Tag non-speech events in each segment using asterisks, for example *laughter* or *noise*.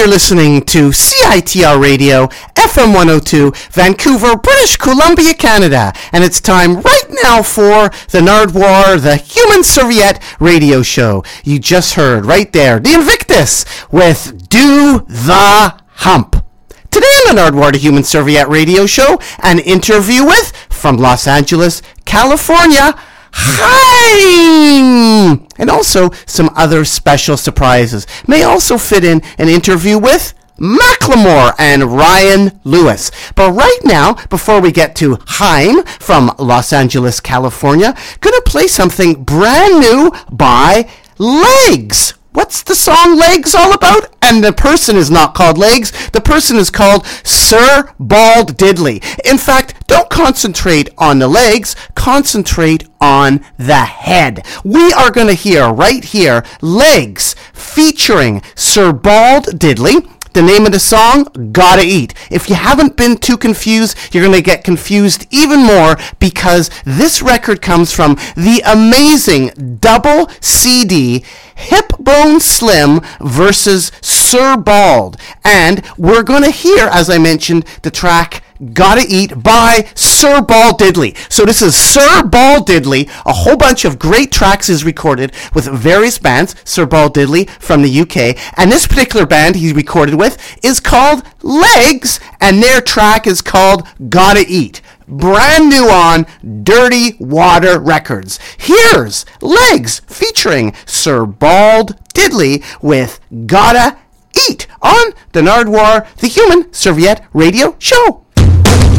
you're listening to CITR Radio, FM 102, Vancouver, British Columbia, Canada. And it's time right now for the Nardwuar, the Human Serviette radio show. You just heard right there, the Invictus with Do the Hump. Today on the Nardwuar, the Human Serviette radio show, an interview with, from Los Angeles, California, Haim! And also some other special surprises. May also fit in an interview with Macklemore and Ryan Lewis. But right now, before we get to Haim from Los Angeles, California, gonna play something brand new by Legs. What's the song Legs all about? And the person is not called Legs. The person is called Sir Bald Diddley. In fact, don't concentrate on the legs, concentrate on the head. We are going to hear right here Legs featuring Sir Bald Diddley. The name of the song, Gotta Eat. If you haven't been too confused, you're going to get confused even more because this record comes from the amazing double CD Hip Bone Slim versus Sir Bald. And we're going to hear, as I mentioned, the track Gotta Eat by Sir Bald Diddley. So this is Sir Bald Diddley. A whole bunch of great tracks is recorded with various bands. Sir Bald Diddley from the UK. And this particular band he recorded with is called Legs, and their track is called Gotta Eat. Brand new on Dirty Water Records. Here's Legs featuring Sir Bald Diddley with Gotta Eat on the Nardwuar, the Human Serviette Radio Show. Thank you.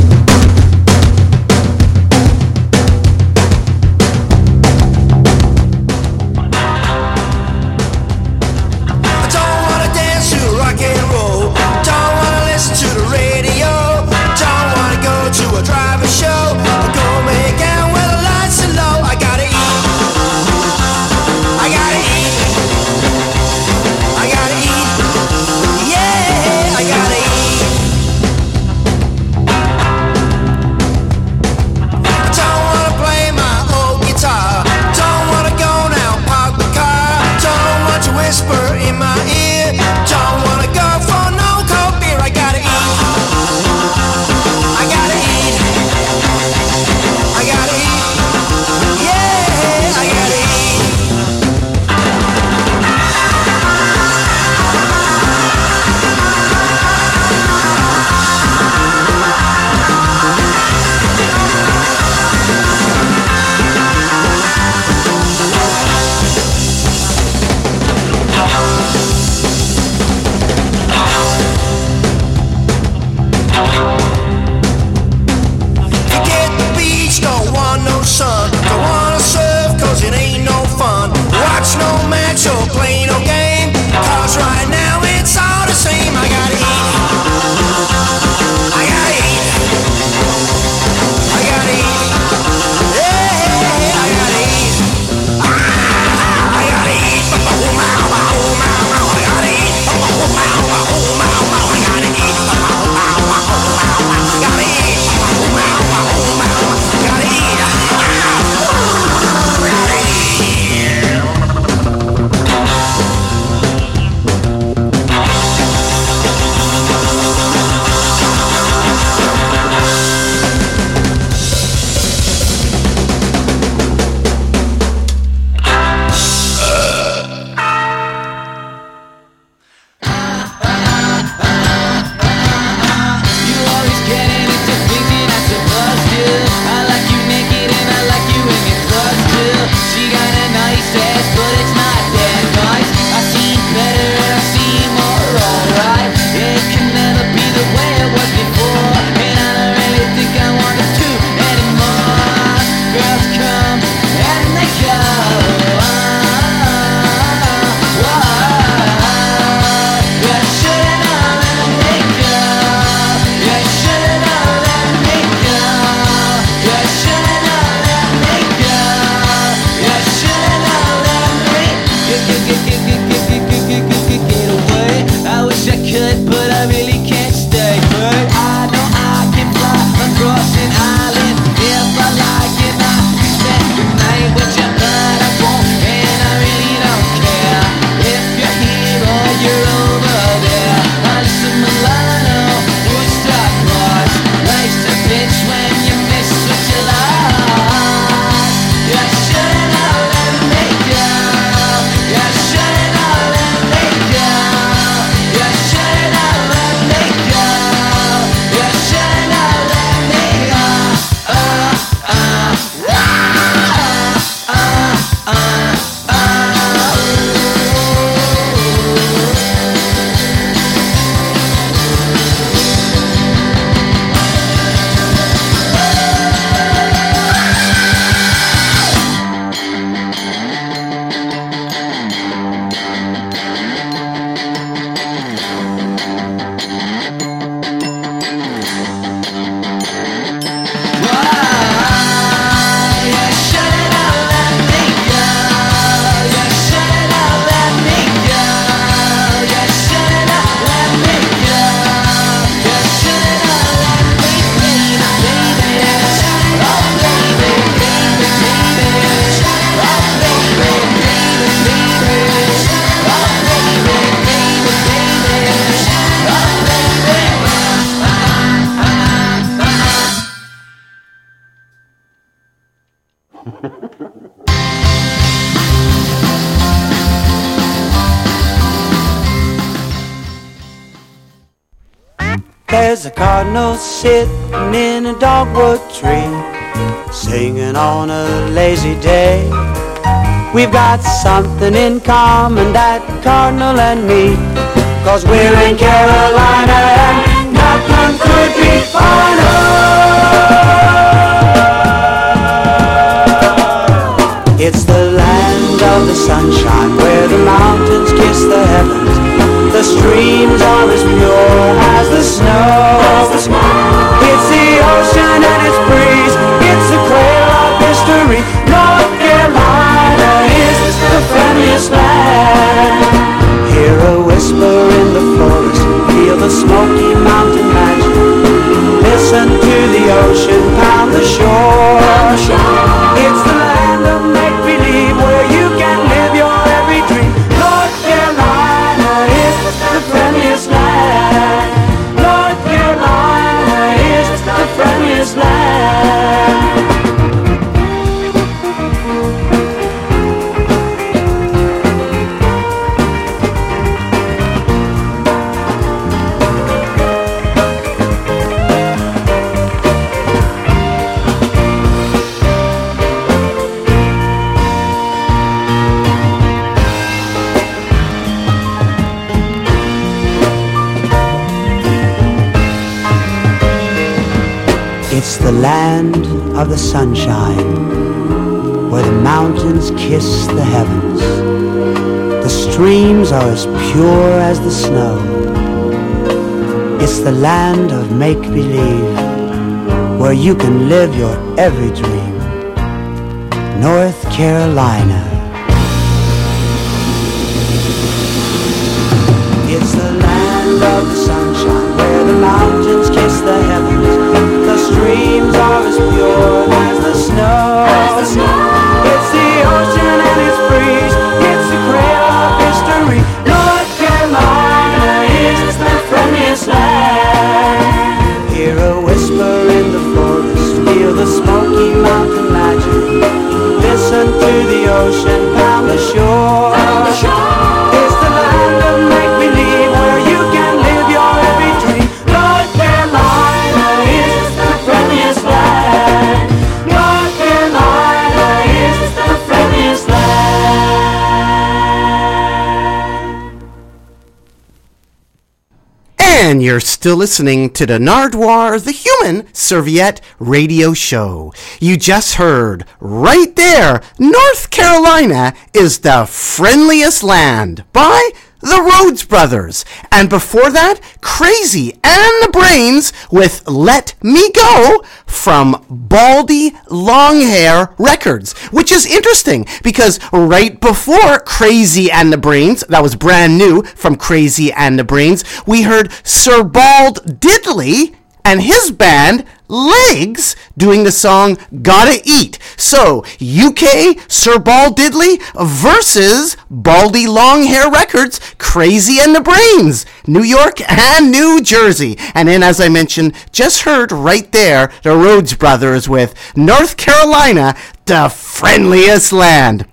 Sitting in a dogwood tree, singing on a lazy day. We've got something in common, that cardinal and me, cause we're in Carolina and nothing could be finer. It's the land of the sunshine where the mountains kiss the heavens. The streams are as pure as the snow. It's the ocean and its breeze. It's the cradle of history. North Carolina is the friendliest land. Hear a whisper in the forest. Feel the smoky mountain magic. Listen to the ocean pound the shore. It's the sunshine, where the mountains kiss the heavens. The streams are as pure as the snow. It's the land of make believe, where you can live your every dream. North Carolina. It's the land of the sunshine, where the mountains kiss the heavens. The streams are as pure as the snow. It's the ocean and its breeze. It's the cradle of history. North Carolina is the friendliest land. Hear a whisper in the forest. Feel the smoky mountain magic. Listen to the ocean pound the shore. You're still listening to the Nardwuar, the Human Serviette radio show. You just heard right there, North Carolina is the friendliest land by the Rhodes Brothers. And before that, Crazy and the Brains with Let Me Go from Baldy Longhair Records, which is interesting because right before Crazy and the Brains, that was brand new from Crazy and the Brains, we heard Sir Bald Diddley and his band Legs doing the song Gotta Eat. So, UK Sir Bald Diddley versus Baldy Longhair Records, Crazy and the Brains, New York and New Jersey. And then, as I mentioned, just heard right there the Rhodes Brothers with North Carolina, the friendliest land.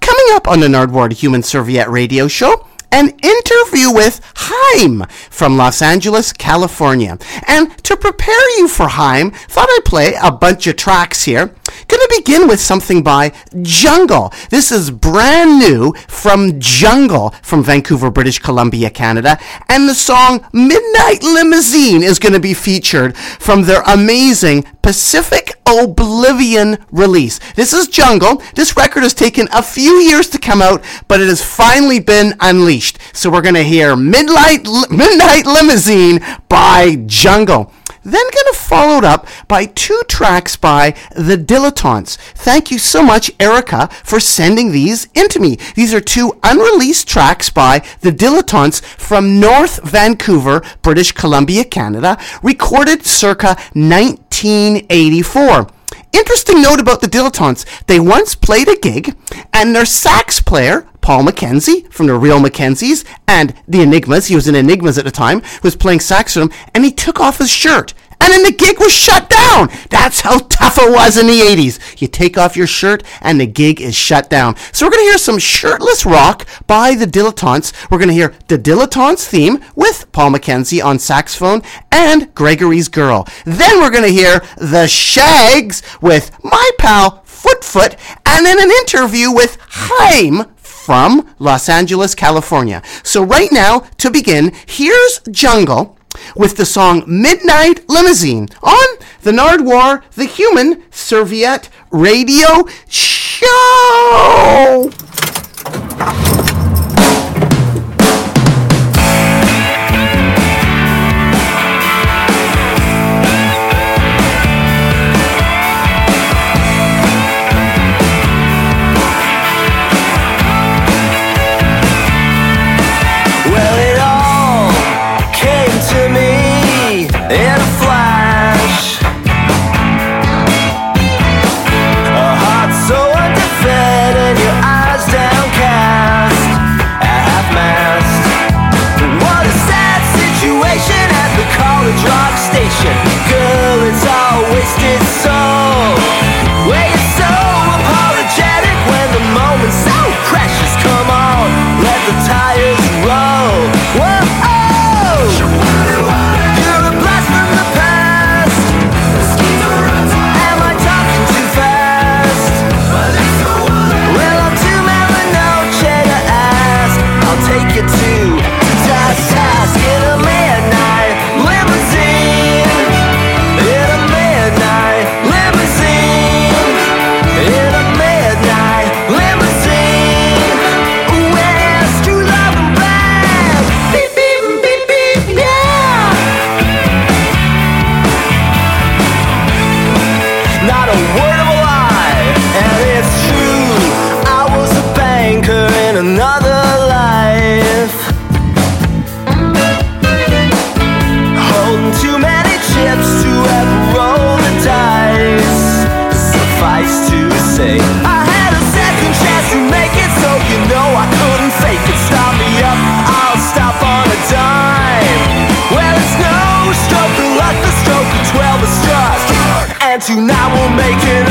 Coming up on the Nardwuar Human Serviette radio show, an interview with Haim from Los Angeles, California. And to prepare you for Haim, thought I'd play a bunch of tracks here. Gonna begin with something by Jungle. This is brand new from Jungle from Vancouver, British Columbia, Canada. And the song Midnight Limousine is gonna be featured from their amazing Pacific Oblivion release. This is Jungle. This record has taken a few years to come out, but it has finally been unleashed. So we're to hear Midnight, Midnight Limousine by Jungle. Then going to followed up by two tracks by The Dilettantes. Thank you so much, Erica, for sending these into me. These are two unreleased tracks by The Dilettantes from North Vancouver, British Columbia, Canada, recorded circa 1984. Interesting note about the Dilettantes. They once played a gig, and their sax player, Paul McKenzie from the Real McKenzies and the Enigmas, he was in Enigmas at the time, was playing sax and he took off his shirt and then the gig was shut down. That's how tough it was in the 80s. You take off your shirt and the gig is shut down. So we're going to hear some shirtless rock by the Dilettantes. We're going to hear the Dilettantes theme with Paul McKenzie on saxophone and Gregory's Girl. Then we're going to hear the Shaggs with my pal Foot Foot and then an interview with Haim from Los Angeles, California. So right now, to begin, here's Jungle with the song Midnight Limousine on the Nardwuar, the Human Serviette Radio Show. Tonight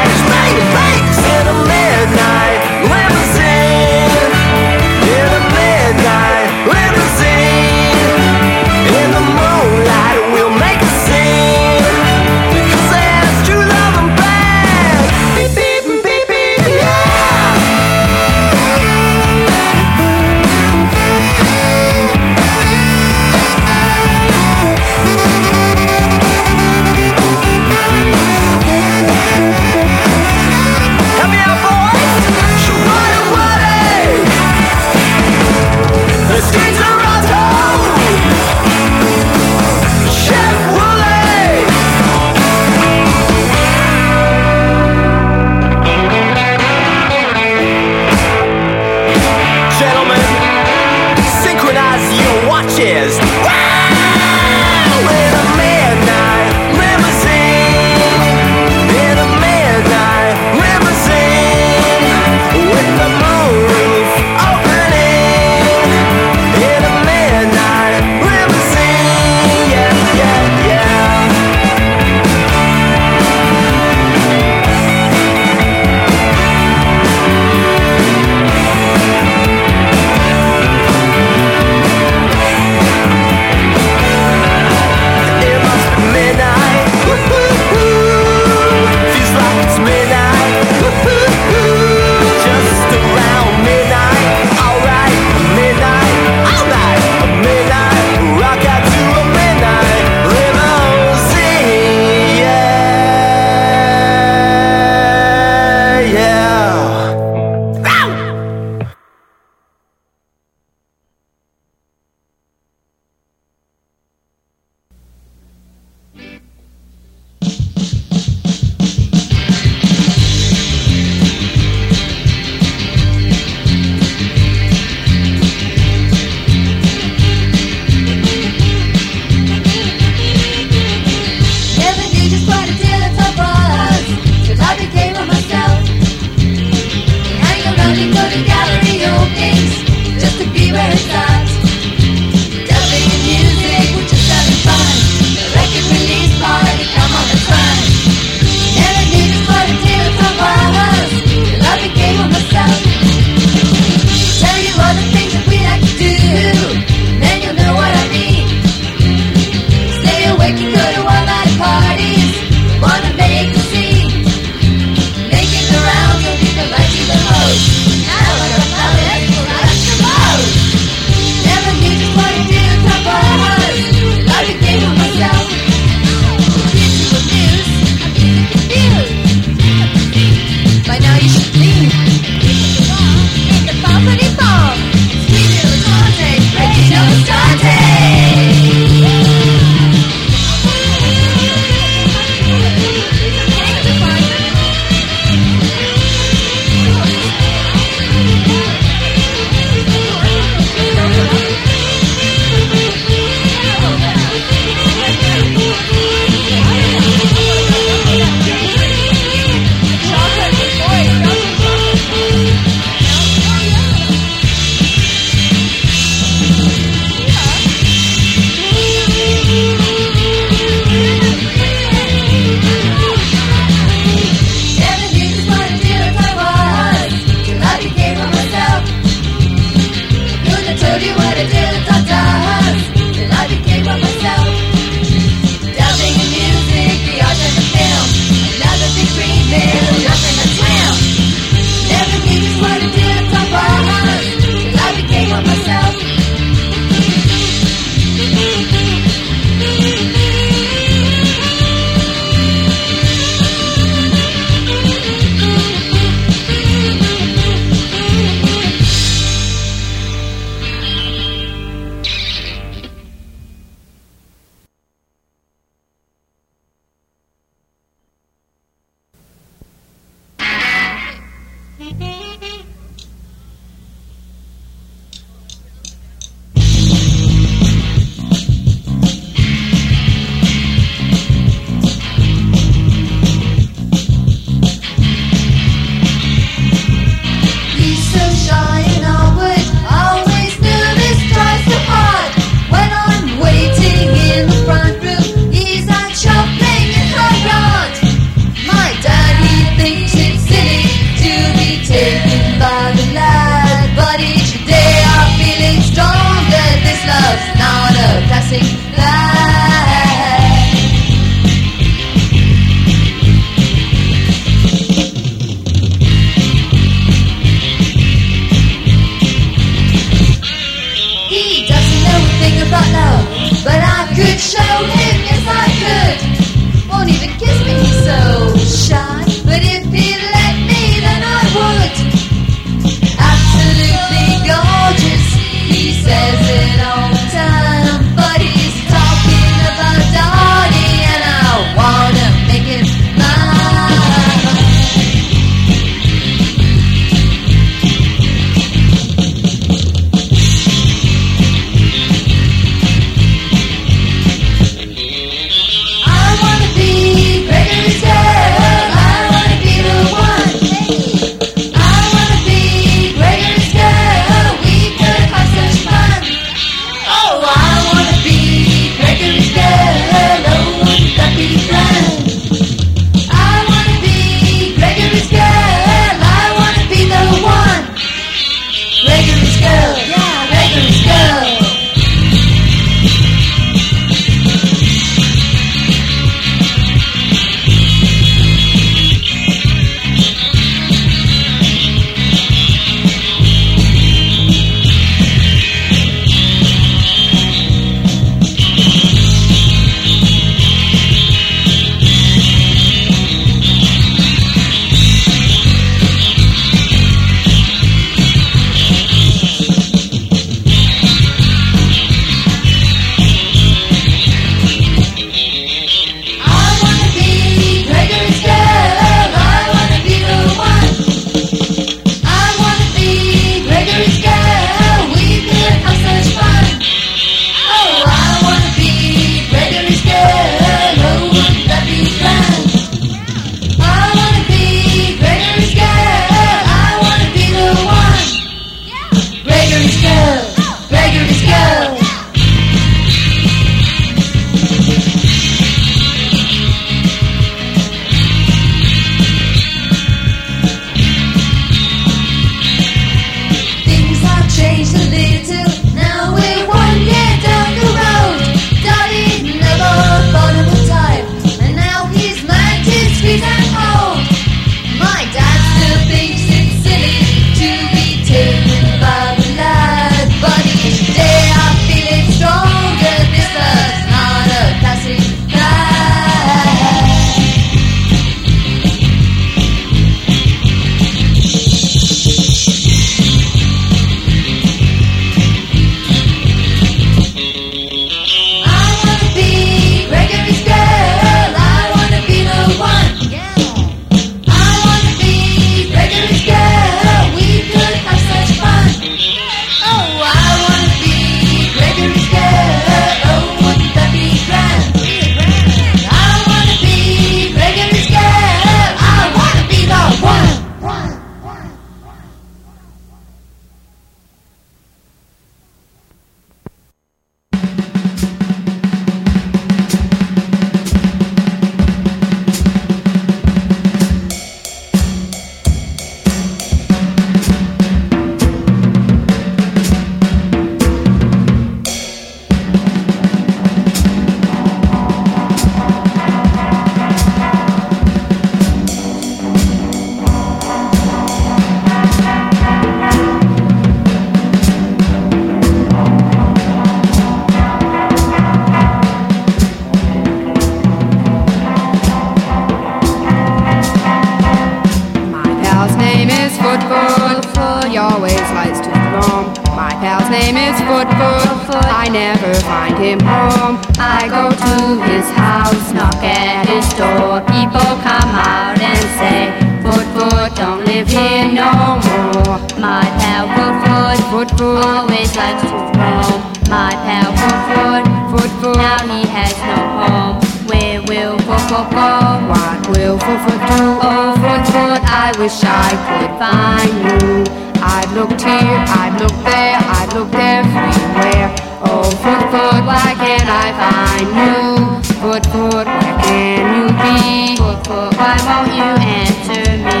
I could find you. I've looked here, I've looked there, I've looked everywhere. Oh, foot, foot, why can't I find you? Foot, foot, where can you be? Foot, foot, why won't you answer me?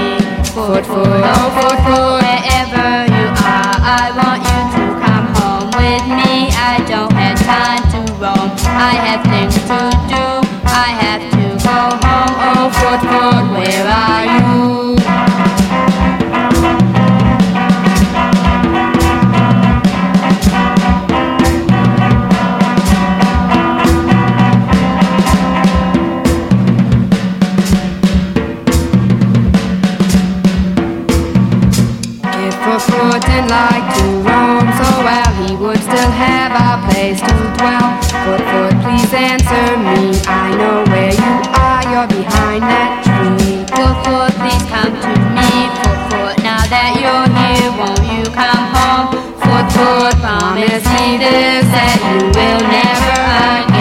Foot, foot, oh, foot, place. Foot, foot, please answer me. I know where you are, you're behind that tree. Foot, foot, please come to me. Foot, foot, now that you're here, won't you come home? Foot, foot, promise me this, that you will never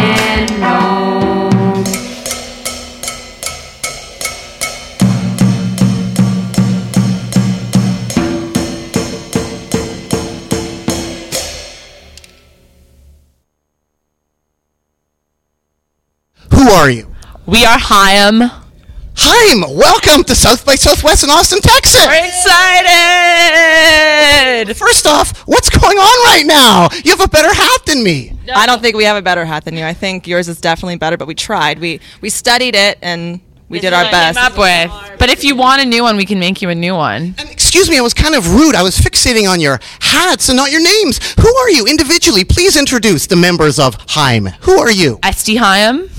We are Chaim. Haim, welcome to South by Southwest in Austin, Texas. We're excited. First off, what's going on right now? You have a better hat than me. I don't think we have a better hat than you. I think yours is definitely better, but we tried. We we studied it and we did our best. Came up with. But if you want a new one, we can make you a new one. And excuse me, I was kind of rude. I was fixating on your hats and not your names. Who are you individually? Please introduce the members of Haim. Who are you? Este Haim.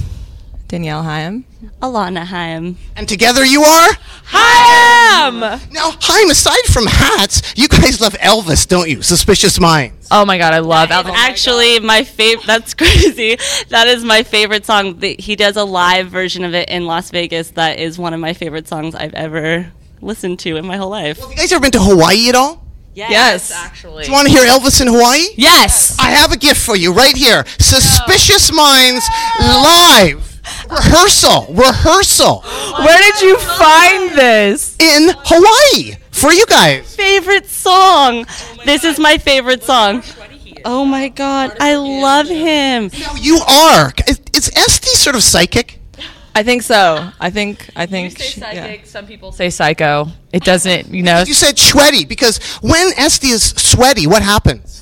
Danielle Haim. Alana Haim. And together you are? Haim. Now, Haim, aside from hats, you guys love Elvis, don't you? Suspicious Minds. Oh my God, I love Elvis. Actually, my favorite. That's *laughs* crazy. That is my favorite song. The- He does a live version of it in Las Vegas. That is one of my favorite songs I've ever listened to in my whole life. Have you guys ever been to Hawaii at all? Yes, Yes. actually. Do you want to hear Elvis in Hawaii? Yes. I have a gift for you right here. Suspicious Minds live. Rehearsal. Rehearsal *gasps* Where did you find this? in Hawaii for you guys. Favorite song. This is my favorite song. Oh my god, I love him. Now you are. Is, is Este sort of psychic? I think so. I think I think she- yeah. Some people say psycho. It doesn't, you know. You said sweaty because when Este is sweaty, what happens?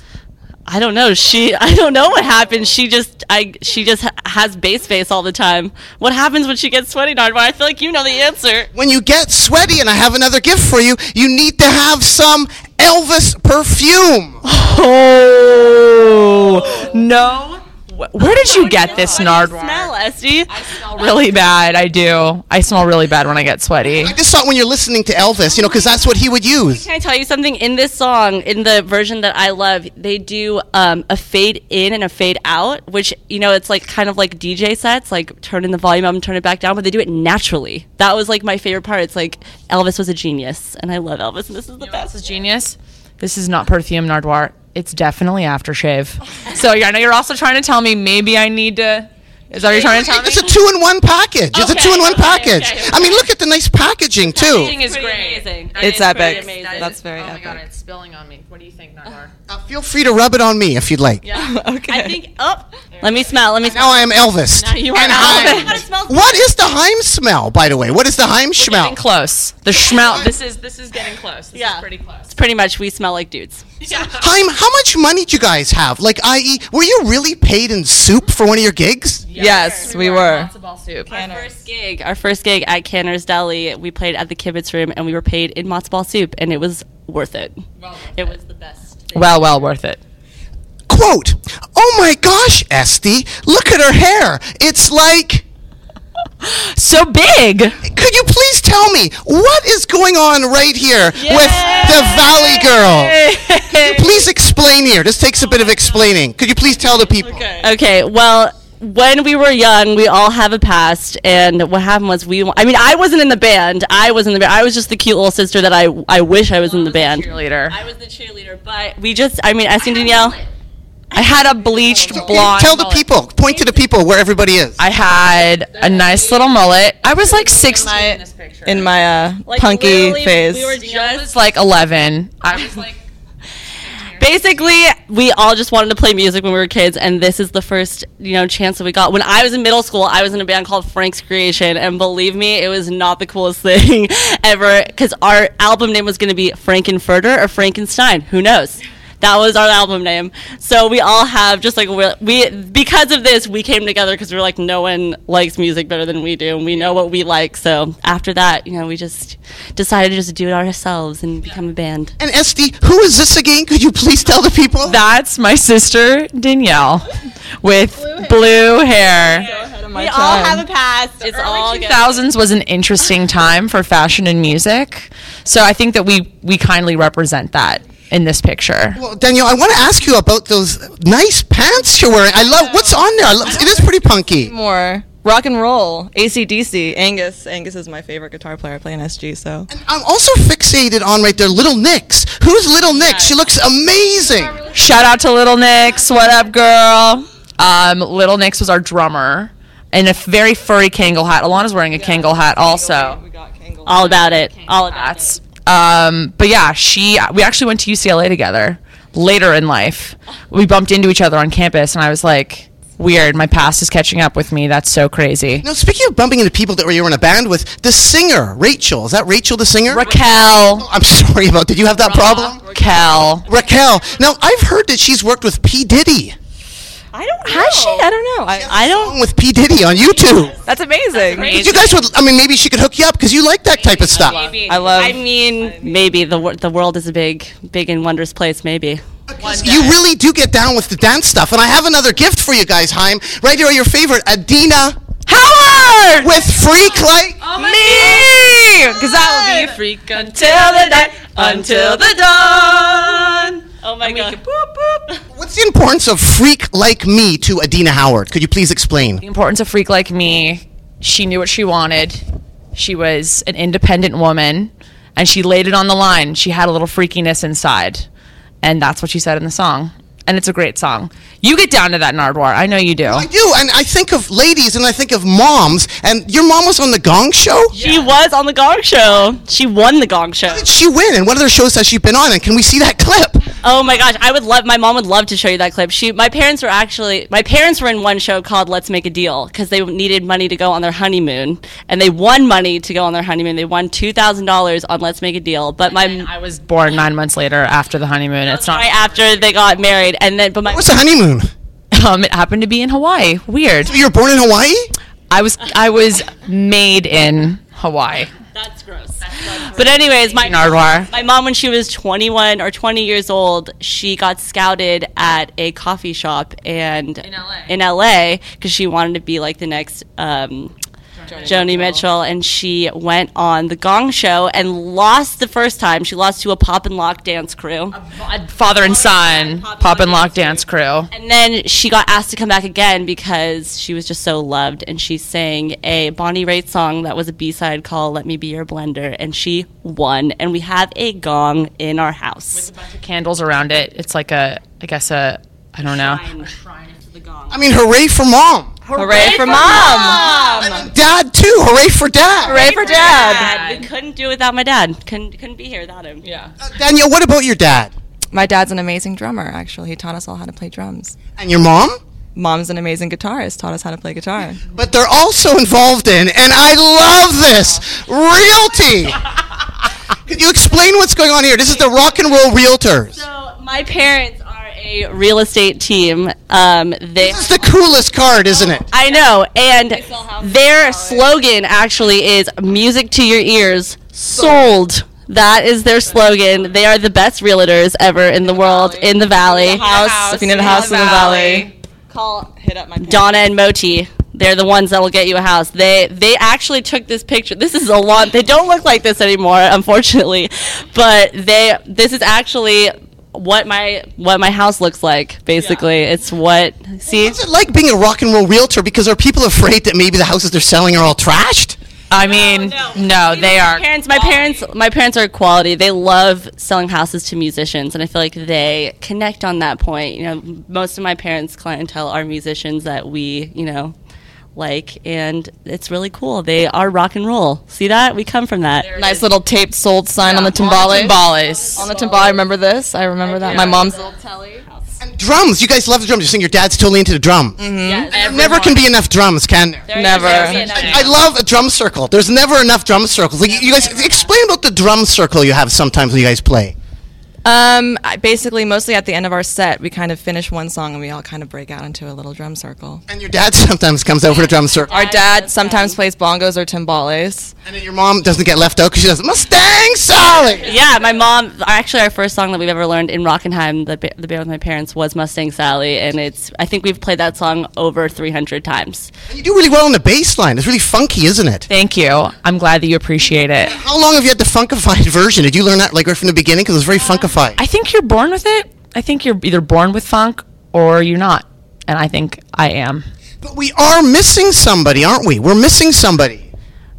I don't know. She *laughs* I don't know what happens. She just I she just has base face all the time. What happens when she gets sweaty, Nardwuar? I feel like you know the answer. When you get sweaty, and I have another gift for you, you need to have some Elvis perfume. *laughs* Oh no! Wh- Where did you get this *laughs* Nardwuar? Smell, Este. I smell *laughs* really bad. I do. I smell really bad when I get sweaty. I just thought when you're listening to Elvis, you know, because that's what he would use. Can I tell you something? In this song, in the version that I love, they do um, a fade in and a fade out, which you know it's like kind of like DJ sets, like turning the volume up and turn it back down, but they do it naturally. That was like my favorite part. It's like Elvis was a genius, and I love Elvis, and this is the best. This is genius. This is not perfume Nardwuar. It's definitely aftershave. so yeah, I know you're also trying to tell me maybe I need to. Is that what you're trying to tell me? It's a two-in-one package. It's a two-in-one okay, package. okay, I mean, look at the nice packaging too. Packaging is great. amazing. It's It's pretty epic. amazing. That's very oh my epic. god, it's spilling on me. What do you think, Nardwuar? Uh, feel free to rub it on me if you'd like. Yeah. *laughs* okay. I think. Oh, let me smell. Let me smell. Now I am Elvis. Now you are And Elvis. Haim. What is the Haim smell, by the way? What is the Haim smell? Getting close. The smell. This is this is getting close. This Yeah. is pretty close. Pretty much, we smell like dudes. Yeah. Haim, how much money do you guys have? Like, i.e., were you really paid in soup for one of your gigs? Yes, we were. Matzo ball soup. Our first gig, our first gig at Canter's Deli, we played at the Kibitz Room, and we were paid in matzo ball soup, and it was worth it. It was the best. thing. Well, well worth it. Quote, oh my gosh, Este, look at her hair. It's like *laughs* So big. Could you please tell me what is going on right here with the Valley Girl? Could you please explain here. This takes a bit of explaining. Could you please tell the people? Okay, well, when we were young, we all have a past, and what happened was we. I mean, I wasn't in the band. I was in the band. I was just the cute little sister that I I wish I was in the band. Cheerleader. I was the cheerleader, but we just. I mean, Este and Danielle. I had a bleached blonde. Tell the mullet. people. Point to the people where everybody is. I had a nice little mullet. I was like 16 My- in this in my uh, Like, punky literally, phase. We were just was like 11. I was like, *laughs* basically we all just wanted to play music when we were kids and this is the first you know chance that we got when i was in middle school i was in a band called frank's creation and believe me it was not the coolest *laughs* thing ever because our album name was going to be frankenfurter or frankenstein who knows that was our album name so we all have just like we, we because of this we came together because we are like no one likes music better than we do and we know what we like so after that you know we just decided to just do it ourselves and become a band And Este, who is this again? Could you please tell the people? that's my sister Danielle with blue hair. we we all have a past. It's all good. 2000s was an interesting time for fashion and music. So I think that we we kindly represent that in this picture. Well, Danielle, I want to ask you about those nice pants you're wearing. I love what's on there. I love, it is pretty punky. More rock and roll, ACDC. Angus. Angus is my favorite guitar player. I play in SG, so. I'm also fixated on right there, Little Nix. Who's Little Nix? She looks amazing. Shout out to Little Nix. What up, girl? Um, Little Nix was our drummer in a very furry Kangol hat. Alana's wearing a Kangol hat also. We got Kangol. all about it. All about it. Um, but yeah, she we actually went to UCLA together later in life. We bumped into each other on campus, and I was like, "Weird, my past is catching up with me. That's so crazy." Now, speaking of bumping into people that you were in a band with, the singer, Rachel. Is that Rachel, the singer? Raquel, I'm *laughs* sorry about. Did you have that problem? Raquel. Raquel. Now, I've heard that she's worked with P Diddy. I don't know. Has she? I don't know. I, I don't. With P Diddy on YouTube. that's amazing. You guys would. I mean, maybe she could hook you up because you like that type of stuff. I love. I mean, maybe the wor- the world is a big, big and wondrous place. Maybe. You really do get down with the dance stuff, and I have another gift for you guys, Haim. Right here, are your favorite, Adina Howard with Freak Like. Oh me, because I will be a freak until the night, until the dawn. Oh my god. *laughs* What's the importance of Freak Like Me to Adina Howard? Could you please explain? The importance of freak like me. She knew what she wanted. She was an independent woman, and she laid it on the line. She had a little freakiness inside, and that's what she said in the song. And it's a great song. You get down to that Nardwuar. I know you do. I do, and I think of ladies, and I think of moms. And your mom was on the Gong Show. She was on the Gong Show. She won the Gong Show. Did she win? And what other shows has she been on? And can we see that *laughs* clip? Oh my gosh, I would love. My mom would love to show you that clip. She, my parents were actually, my parents were in one show called Let's Make a Deal because they needed money to go on their honeymoon, and they won money to go on their honeymoon. They won two thousand dollars on Let's Make a Deal. But my I was born nine months later after the honeymoon. It's not. right after they got married, and then but my What's the honeymoon? Um, it happened to be in Hawaii. Weird. You were born in Hawaii? I was I was made in Hawaii. That's gross. But anyways, my Nardwuar. my mom when she was 21 or 20 years old, she got scouted at a coffee shop and in LA. in LA because she wanted to be like the next um, Joni Mitchell, and she went on the Gong Show and lost the first time. She lost to a pop and lock dance crew. Father and son, pop and lock dance crew. And then she got asked to come back again because she was just so loved. And she sang a Bonnie Raitt song that was a B side called Let Me Be Your Blender. And she won. And we have a gong in our house. Candles around it. It's like a I guess a I don't know. I mean, hooray for mom. Hooray for mom! Dad, too. Hooray for dad. Hooray for dad! We couldn't do it without my dad. Couldn't, couldn't be here without him. Yeah. Uh, Danielle, what about your dad? My dad's an amazing drummer. Actually, he taught us all how to play drums. And your mom? Mom's an amazing guitarist. Taught us how to play guitar. But they're also involved in, and I love this, realty. *laughs* Can you explain what's going on here? This is the rock and roll realtors. So my parents are a real estate team. Um, they This is the coolest card, isn't it? I know, and their slogan actually is "Music to your ears, sold." That is their slogan. They are the best realtors ever in the world in the valley. House, if you need a house in the valley. Call Hit up my Donna and Moti. They're the ones that will get you a house. They they actually took this picture. This is a lot. They don't look like this anymore, unfortunately. But they this is actually what my what my house looks like. Basically, it's what see. What's it like being a rock and roll realtor? Because are people afraid that maybe the houses they're selling are all trashed? I mean, no, they are. parents my parents my parents are quality they love selling houses to musicians and i feel like they connect on that point you know most of my parents clientele are musicians that we you know like and it's really cool they are rock and roll see that we come from that Nice little taped sold sign on the timbales. Timbales. On the timbale, I remember this. I remember that. My mom's. Little telly and drums. You guys love the drums. You're saying your dad's totally into the drum. Mm-hmm. yes, Never can be enough drums, can there? There Never. is enough jam. I love a drum circle. There's never enough drum circles. Like, you guys, explain about the drum circle you have sometimes when you guys play. Um, basically, mostly at the end of our set, we kind of finish one song and we all kind of break out into a little drum circle. And your dad sometimes comes out for the drum circle. Our dad sometimes plays bongos or timbales. And then your mom doesn't get left out because she does Mustang Sally. yeah, my mom. Actually, our first song that we've ever learned in Rockinhaim, the, ba- the band with my parents, was Mustang Sally, and it's. I think we've played that song over 300 times. And you do really well on the bass line. It's really funky, isn't it? Thank you. I'm glad that you appreciate it. How long have you had the funkified version? Did you learn that like right from the beginning? Because it was very funkified. I think you're born with it. I think you're either born with funk or you're not. And I think I am. But we are missing somebody, aren't we? We're missing somebody.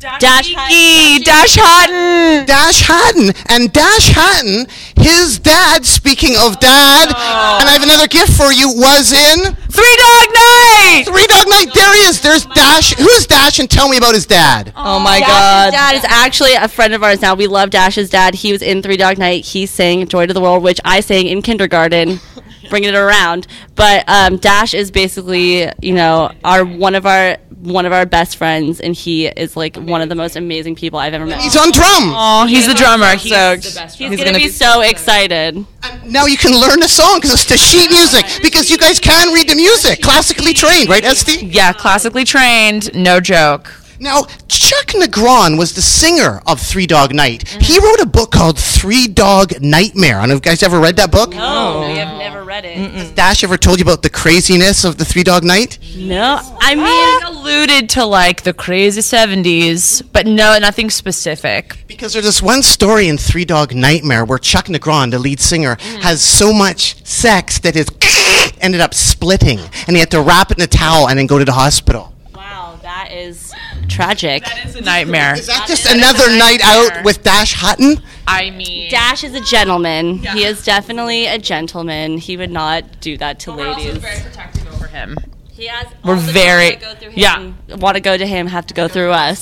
Dash Dash Hutton. Dash Hutton. And Dash Hutton, his dad, speaking of dad, oh. and I have another gift for you, was in Three Dog Night. Three Dog Night. There he is. There's Dash. Who's Dash? And tell me about his dad. Oh my Dash's god. dad is actually a friend of ours now. We love Dash's dad. He was in Three Dog Night. He sang Joy to the World, which I sang in kindergarten, *laughs* bringing it around. But um, Dash is basically, you know, our one of our one of our best friends, and he is like one of the most amazing people I've ever met. He's on drum. Oh, he's the drummer. He's Stoked. the best He's, He's gonna, gonna be, be so excited. Now you can learn the song because it's to sheet *laughs* music. Because you guys can read the music, classically trained, right, Este? Yeah, classically trained. No joke. Now, Chuck Negron was the singer of Three Dog Night. Mm-hmm. He wrote a book called Three Dog Nightmare. I don't know if you guys ever read that book. Oh, we have never read it. Has Dash ever told you about the craziness of the Three Dog Night? No, I mean, He alluded to like the crazy 70s, but no, nothing specific. Because there's this one story in Three Dog Nightmare where Chuck Negron, the lead singer, mm. has so much sex that his *laughs* ended up splitting, and he had to wrap it in a towel and then go to the hospital. wow, that is tragic. It's a nightmare. Is that just another night out with Dash Hutton? I mean, Dash is a gentleman. He is definitely a gentleman. He would not do that to ladies. We're also very protective over him. He has. We're all the girls very- that go through him yeah. Want to go to him? Have to go through us.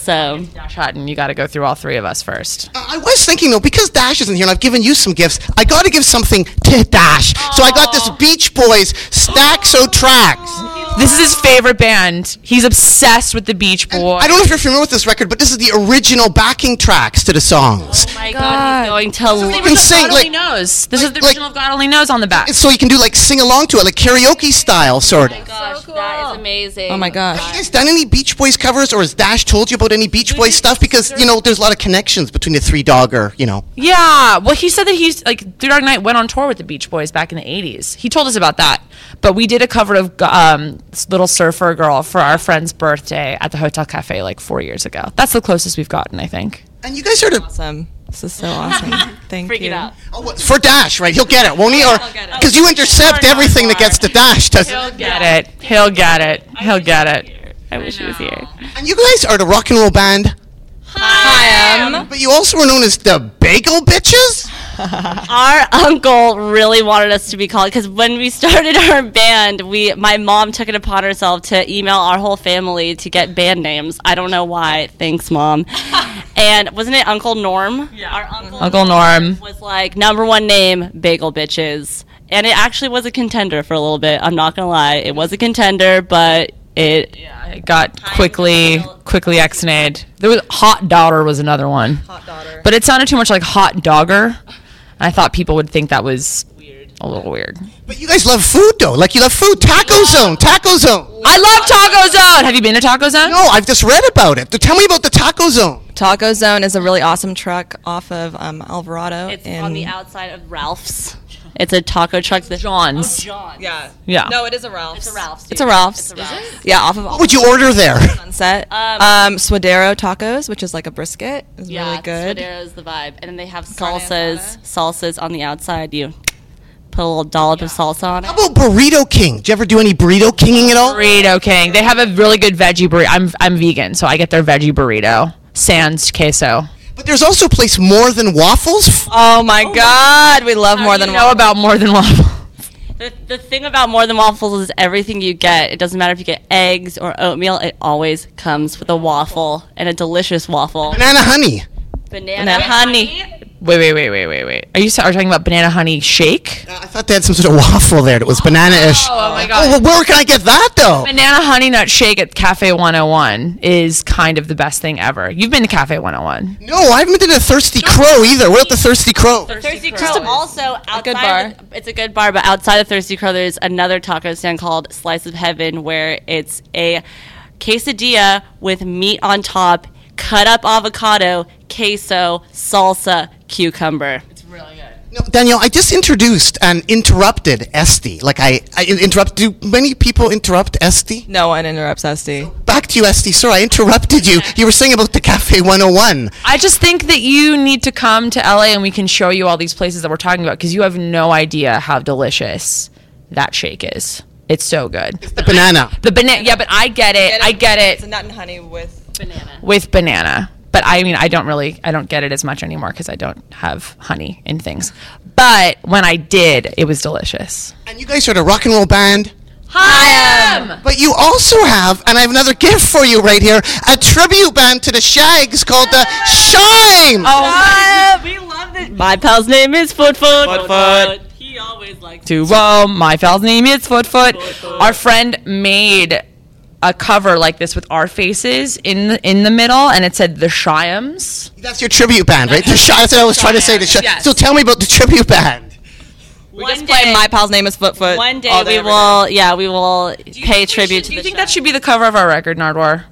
So Dash Hutton, you got to go through all three of us first. Uh, I was thinking though, because Dash isn't here and I've given you some gifts, I got to give something to Dash. So I got this Beach Boys Stack-O-Tracks. This is his favorite band. He's obsessed with the Beach Boys. I don't know if you're familiar with this record, but this is the original backing tracks to the songs. oh my God, he's going to. You can sing God only knows. This is the like- original of God only knows on the back. so you can do like sing along to it, like karaoke style, sort of. Oh my gosh, that is amazing. Oh my gosh. Have you guys done any Beach Boys covers, or has Dash told you about any Beach Boys stuff? Because you know, there's a lot of connections between the Three Dogger. You know, Yeah, well, he said that he's like Three Dog Night went on tour with the Beach Boys back in the '80s. He told us about that. But we did a cover of um, Little Surfer Girl for our friend's birthday at the Hotel Cafe like four years ago. That's the closest we've gotten, I think. and you guys are the Awesome. This is so *laughs* awesome. Thank Freak you. it out. oh, what- for Dash, right? He'll get it, won't he? Or because you intercept everything that gets to Dash, doesn't? He'll get it. He'll get it. He'll get it. I wish he was here. And you guys are the rock and roll band, Hi, um, but you also were known as the Bagel Bitches. Our uncle really wanted us to be called because when we started *laughs* our band, we my mom took it upon herself to email our whole family to get band names. I don't know why. Thanks, mom. *laughs* and wasn't it Uncle Norm? Yeah. Our uncle, Uncle Norm. was like number one name, Bagel Bitches, and it actually was a contender for a little bit. I'm not gonna lie, it was a contender, but it It got quickly, quickly ex-nayed. There was Hot Daughter was another one. Hot Daughter. But it sounded too much like Hot Dogger. I thought people would think that was a little weird. But you guys love food though, like you love food. Taco Zone, Taco Zone. I love Taco Zone. Have you been to Taco Zone? No, I've just read about it. Tell me about the Taco Zone. Taco Zone is a really awesome truck off of um, Alvarado. it's in, on the outside of Ralph's. It's a taco truck. That, John's. Yeah. Yeah. No, it is a Ralph's. It's a Ralph's. It's a Ralph's. Yeah, off of What would you order there? *laughs* Sunset. Um, Suadero tacos, which is like a brisket, is yeah, really good. is the vibe, and then they have Carne salsas. Salsas on the outside. You put a little dollop of salsa on it. How about Burrito King? Did you ever do any Burrito Kinging at all? Burrito King. They have a really good veggie burrito. I'm I'm vegan, so I get their veggie burrito. Sans queso. But there's also a place more than waffles. Oh my oh God, we love more More than than know about more than waffle. The, the thing about more than waffles is everything you get. It doesn't matter if you get eggs or oatmeal. It always comes with a waffle and a delicious waffle. Banana honey. Banana, Banana honey. Wait, wait, wait, wait, wait, wait. Are you are you talking about banana honey shake? Uh, I thought they had some sort of waffle there that was banana-ish. Oh my Oh, god. well, where can I get that though? Banana honey nut shake at Cafe 101 is kind of the best thing ever. You've been to Cafe 101. No, I haven't been to Thirsty Crow either. We're at the Thirsty Crow? Thirsty Crow. Also, outside A good bar. the- it's a good bar, but outside of Thirsty Crow, there's another taco stand called Slice of Heaven, where it's a quesadilla with meat on top, cut up avocado, queso, salsa, cucumber. It's really good. No, Danielle, I just introduced and interrupted Este. Like I, I interrupt. Do many people interrupt Este? No one interrupts Este. Back to you, Este. Sorry, I interrupted you. You were saying about the Cafe 101. I just think that you need to come to LA and we can show you all these places that we're talking about because you have no idea how delicious that shake is. It's so good. It's the banana. The banana, yeah, but I get it. I get it. It's a nut and honey with with banana. But I mean, I don't really, I don't get it as much anymore because I don't have honey in things. But when I did, it was delicious. And you guys are the rock and roll band. Hi, um, But you also have, and I have another gift for you right here, a tribute band to the Shaggs called the Shime. Oh, um, we love it. My pal's name is Foot Foot. Foot Foot. He always likes to roam. My pal's name is Foot Foot. Our friend made a cover like this with our faces in the in the middle, and it said the Shiams. That's your tribute band, right? The Shi- That's what I was trying to say. The Shi- Yes. So tell me about the tribute band. We just play My Pal's Name is Foot Foot. One day all we every will, yeah, we will pay tribute to Do you the think that should be the cover of our record, Nardwuar?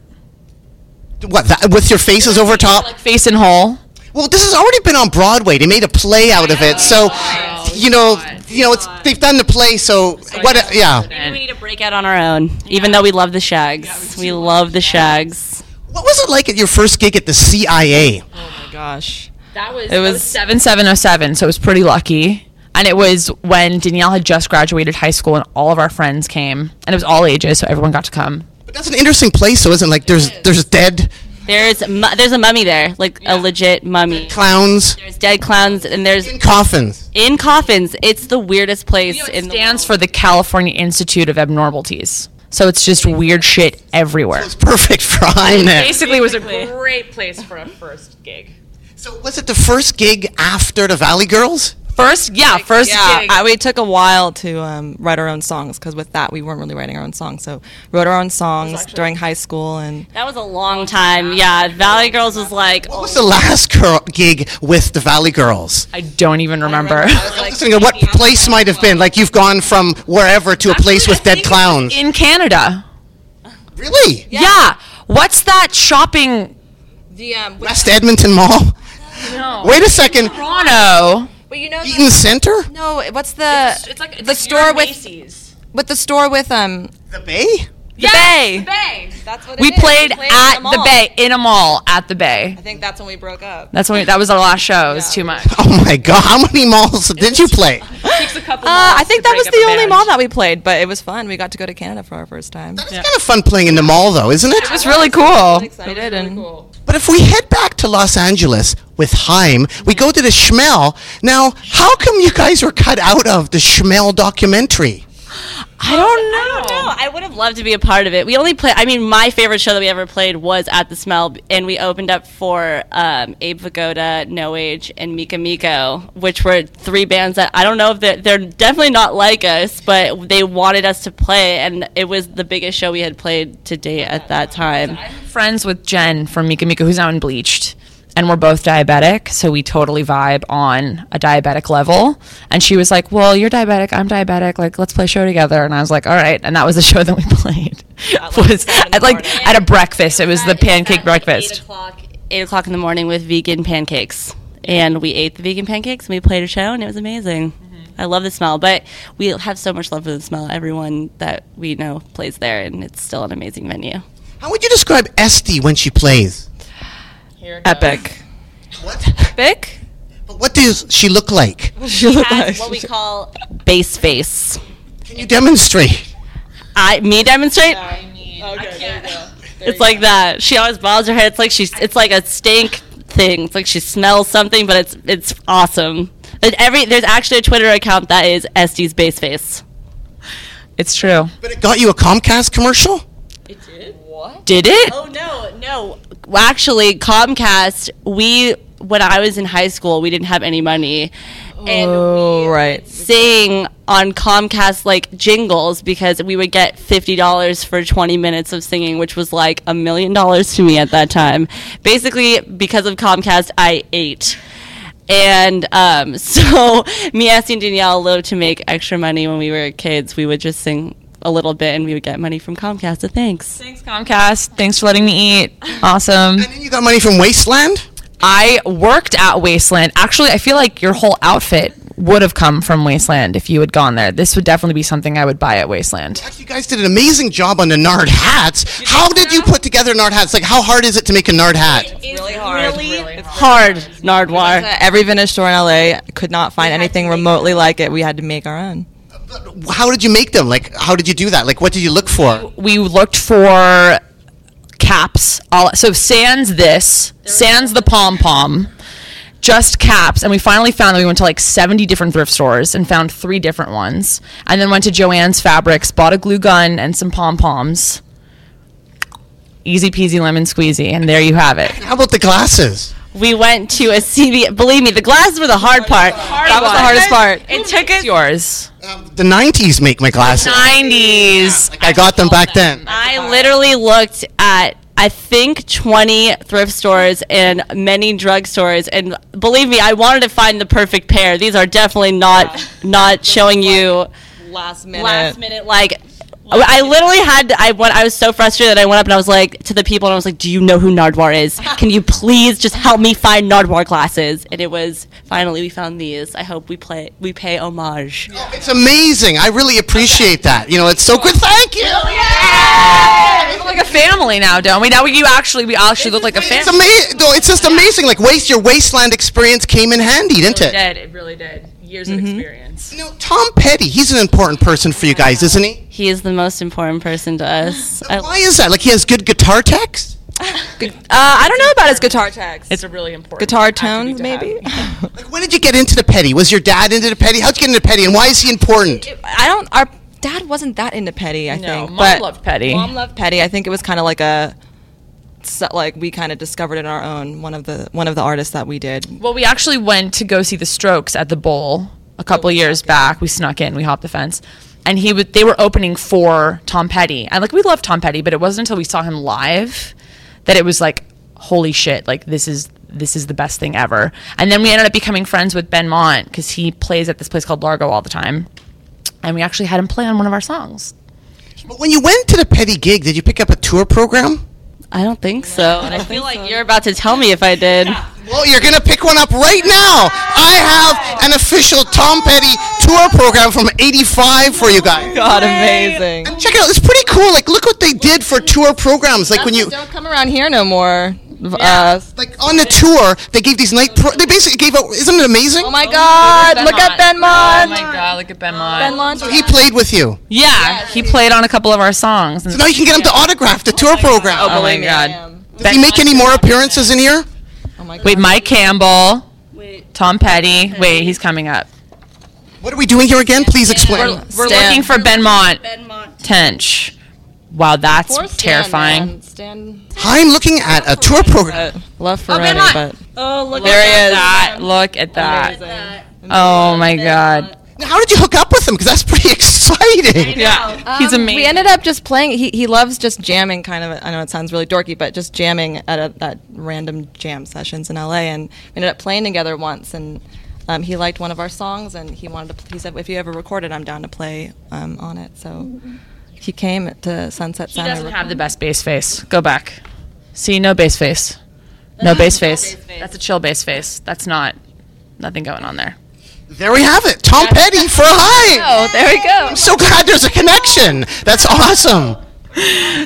What, that, with your faces over top? Like face and hole. Well, this has already been on Broadway. They made a play out of it. So, oh, you know, you know, it's they've done the play. So, what? Yeah. Maybe we need to break out on our own, even though we love the Shaggs. we love the Shaggs. What was it like at your first gig at the CIA? Oh my gosh. That was It was- seven seven oh seven, so it was pretty lucky. And it was when Danielle had just graduated high school, and all of our friends came, and it was all ages, so everyone got to come. But that's an interesting place, so isn't it? like there's there's dead There's mu- there's a mummy there, like a legit mummy. clowns There's dead clowns, and there's in coffins. in coffins. It's the weirdest place in It the stands for the California Institute of Abnormalarts. So it's just weird shit everywhere. It's perfect for *laughs* Heimnet. Basically, it was a great place for a first gig. So was it the first gig after the Valley Girls? First, yeah, first Yeah. I, we took a while to um, write our own songs because with that we weren't really writing our own songs. So wrote our own songs during high school and That was a long time. Yeah, Valley Girls was like What was the last girl gig with the Valley Girls? I don't even remember. I'm listening to what place might have been. Like you've gone from wherever to a place with dead clowns. In Canada. Really? Yeah. What's that shopping? the um, West Edmonton Mall? *laughs* No. Wait a second. Toronto. But you know Eaton Center? no what's the It's like the store with Macy's. with the store with um The Bay? the bay. The Bay. That's what We played at the the, Bay in a mall at the Bay. I think that's when we broke up. That's when we, that was our last show. It was too much. Oh my god, how many malls did you play? A Uh, I think that was the only mall that we played, but it was fun. We got to go to Canada for our first time. It's kind of fun playing in the mall though, isn't it? It was really cool. Excited and But if we head back to Los Angeles with Haim, we go to the Smell. Now, how come you guys were cut out of the Smell documentary? I don't know. No, I would have loved to be a part of it. We only play. I mean, my favorite show that we ever played was at the Smell, and we opened up for um, Abe Vigoda, No Age, and Mika Miko, which were three bands that I don't know if they're, they're definitely not like us, but they wanted us to play, and it was the biggest show we had played to date at that time. Friends with Jen from Mika Miko, who's now in Bleached. And we're both diabetic, so we totally vibe on a diabetic level. And she was like, "Well, you're diabetic, I'm diabetic. Like, let's play a show together." And I was like, "All right." And that was the *laughs* show that we played. was at like at a breakfast. It was the pancake Eight breakfast. o'clock, eight o'clock in the morning with vegan pancakes, and we ate the vegan pancakes, and we played a show, and it was amazing. Mm-hmm. I love the smell, but we have so much love for the smell. Everyone that we know plays there, and it's still an amazing venue. How would you describe Este when she plays? Epic. What? Epic? But what does she look like? *laughs* She look Has like what we call bass face. Can you demonstrate? I me demonstrate. I mean. okay. *laughs* It's like that. She always bobs her head. It's like she's. It's like a stink thing. It's like she smells something, but it's it's awesome. And every there's actually a Twitter account that is Este's bass face. It's true. But it got you a Comcast commercial? It did. What? Did it? Oh no, no. Well, actually, Comcast. We when I was in high school, we didn't have any money, and Oh, right. sing on Comcast like jingles because we would get fifty dollars for twenty minutes of singing, which was like a million dollars to me at that time. Basically, because of Comcast, I ate. And um, *laughs* so me, Este, and Danielle lived to make extra money when we were kids. We would just sing a little bit, and we would get money from Comcast. So thanks. Thanks, Comcast. Thanks for letting me eat. Awesome. And then you got money from Wasteland? I worked at Wasteland. Actually, I feel like your whole outfit would have come from Wasteland if you had gone there. This would definitely be something I would buy at Wasteland. Actually, you guys did an amazing job on the Nard hats. How did you put together Nard hats? Like, how hard is it to make a Nard hat? It's really hard. Really, hard, Nardwuar. Uh, every vintage store in LA could not find anything remotely like it. We had to make our own. How did you make them? Like, how did you do that? Like, what did you look for? We looked for caps. All, so sans this, sans the pom pom, just caps, and we finally found that we went to like 70 different thrift stores and found three different ones, and then went to Joanne's Fabrics, bought a glue gun and some pom poms. Easy peasy lemon squeezy, and there you have it. How about the glasses? We went to a CVS. Believe me, the glasses were the hard part. That was the hardest part. It took us. Yours. Um, the 90s make my glasses. 90s. Like, I got them back then. I literally looked at I think 20 thrift stores and many drugstores and believe me I wanted to find the perfect pair. These are definitely not not showing you Last minute. last minute like I literally had I went I was so frustrated that I went up and I was like to the people and I was like do you know who Nardwuar is? Can you please just help me find Nardwuar glasses? And it was finally we found these. I hope we play we pay homage. Oh, it's amazing. I really appreciate that. You know, it's so good. Thank you. We look like a family now, don't we? Now we, you actually, we actually look like a family. It's family. amazing. It's just amazing. Like, waste your wasteland experience came in handy, didn't it it? did. It really did. Years of experience. You know, Tom Petty. He's an important person for you guys, isn't he? He is the most important person to us. *gasps* I- Why is that? Like, he has good guitar text. *laughs* Uh, I don't know about his guitar text. It's a really important guitar attribute tones, to maybe. *laughs* Like, when did you get into the Petty? Was your dad into the Petty? How'd you get into Petty, and why is he important? I don't. Our dad wasn't that into Petty. I No, think. Mom but loved Petty. Mom loved Petty. I think it was kind of like a. So, like we kind of discovered it on our own. One of the one of the artists that we did. Well, we actually went to go see the Strokes at the Bowl a couple oh, years back. We snuck in, we hopped the fence, and he would. They were opening for Tom Petty, and like we love Tom Petty, but it wasn't until we saw him live that it was like, holy shit! Like this is this is the best thing ever. And then we ended up becoming friends with Benmont because he plays at this place called Largo all the time, and we actually had him play on one of our songs. But when you went to the Petty gig, did you pick up a tour program? I don't think so. And I feel like you're about to tell me if I did. Well, you're gonna pick one up right now. I have an official Tom Petty tour program from '85 for you guys. God, amazing. And check it out. It's pretty cool. Like, look what they did for tour programs. Like when you. don't come around here no more. Uh, Like on the tour, they gave these night. Pro- they basically gave out. Isn't it amazing? oh my God! Look at Ben Oh my god, look at Benmont. Ben Mont. he played with you. Yeah, he played on a couple of our songs. So now you can get him to autograph the tour program. oh my believe me, I god. am. Does he make any more appearances in here? Oh my God. Wait, Mike Campbell, Wait. Tom Petty. Wait, he's coming up. What are we doing here again? Please explain. We're Stan. looking for Benmont. Tench. Wow, that's Poor Stan, terrifying. man. Stan. I'm looking at a tour program. Uh, love for Ben Rennie, Mont. but Oh, look There he at is. That look at that. Amazing. Oh my god. How did you hook up with him? Because that's pretty *laughs* exciting. Yeah, he's Um, amazing. We ended up just playing. He, he loves just jamming, kind of. I know it sounds really dorky, but just jamming at, a, at random jam sessions in LA. And we ended up playing together once. And um, he liked one of our songs, and he wanted to. He said, "If you ever record it, I'm down to play um, on it." So he came to Sunset he Sound. doesn't have the best bass face. Go back. See, no bass face. No bass face. That's a chill bass face. That's not nothing going on there. There we have it. Tom Petty for Hi. Oh, there we go. I'm so glad there's a connection. That's awesome.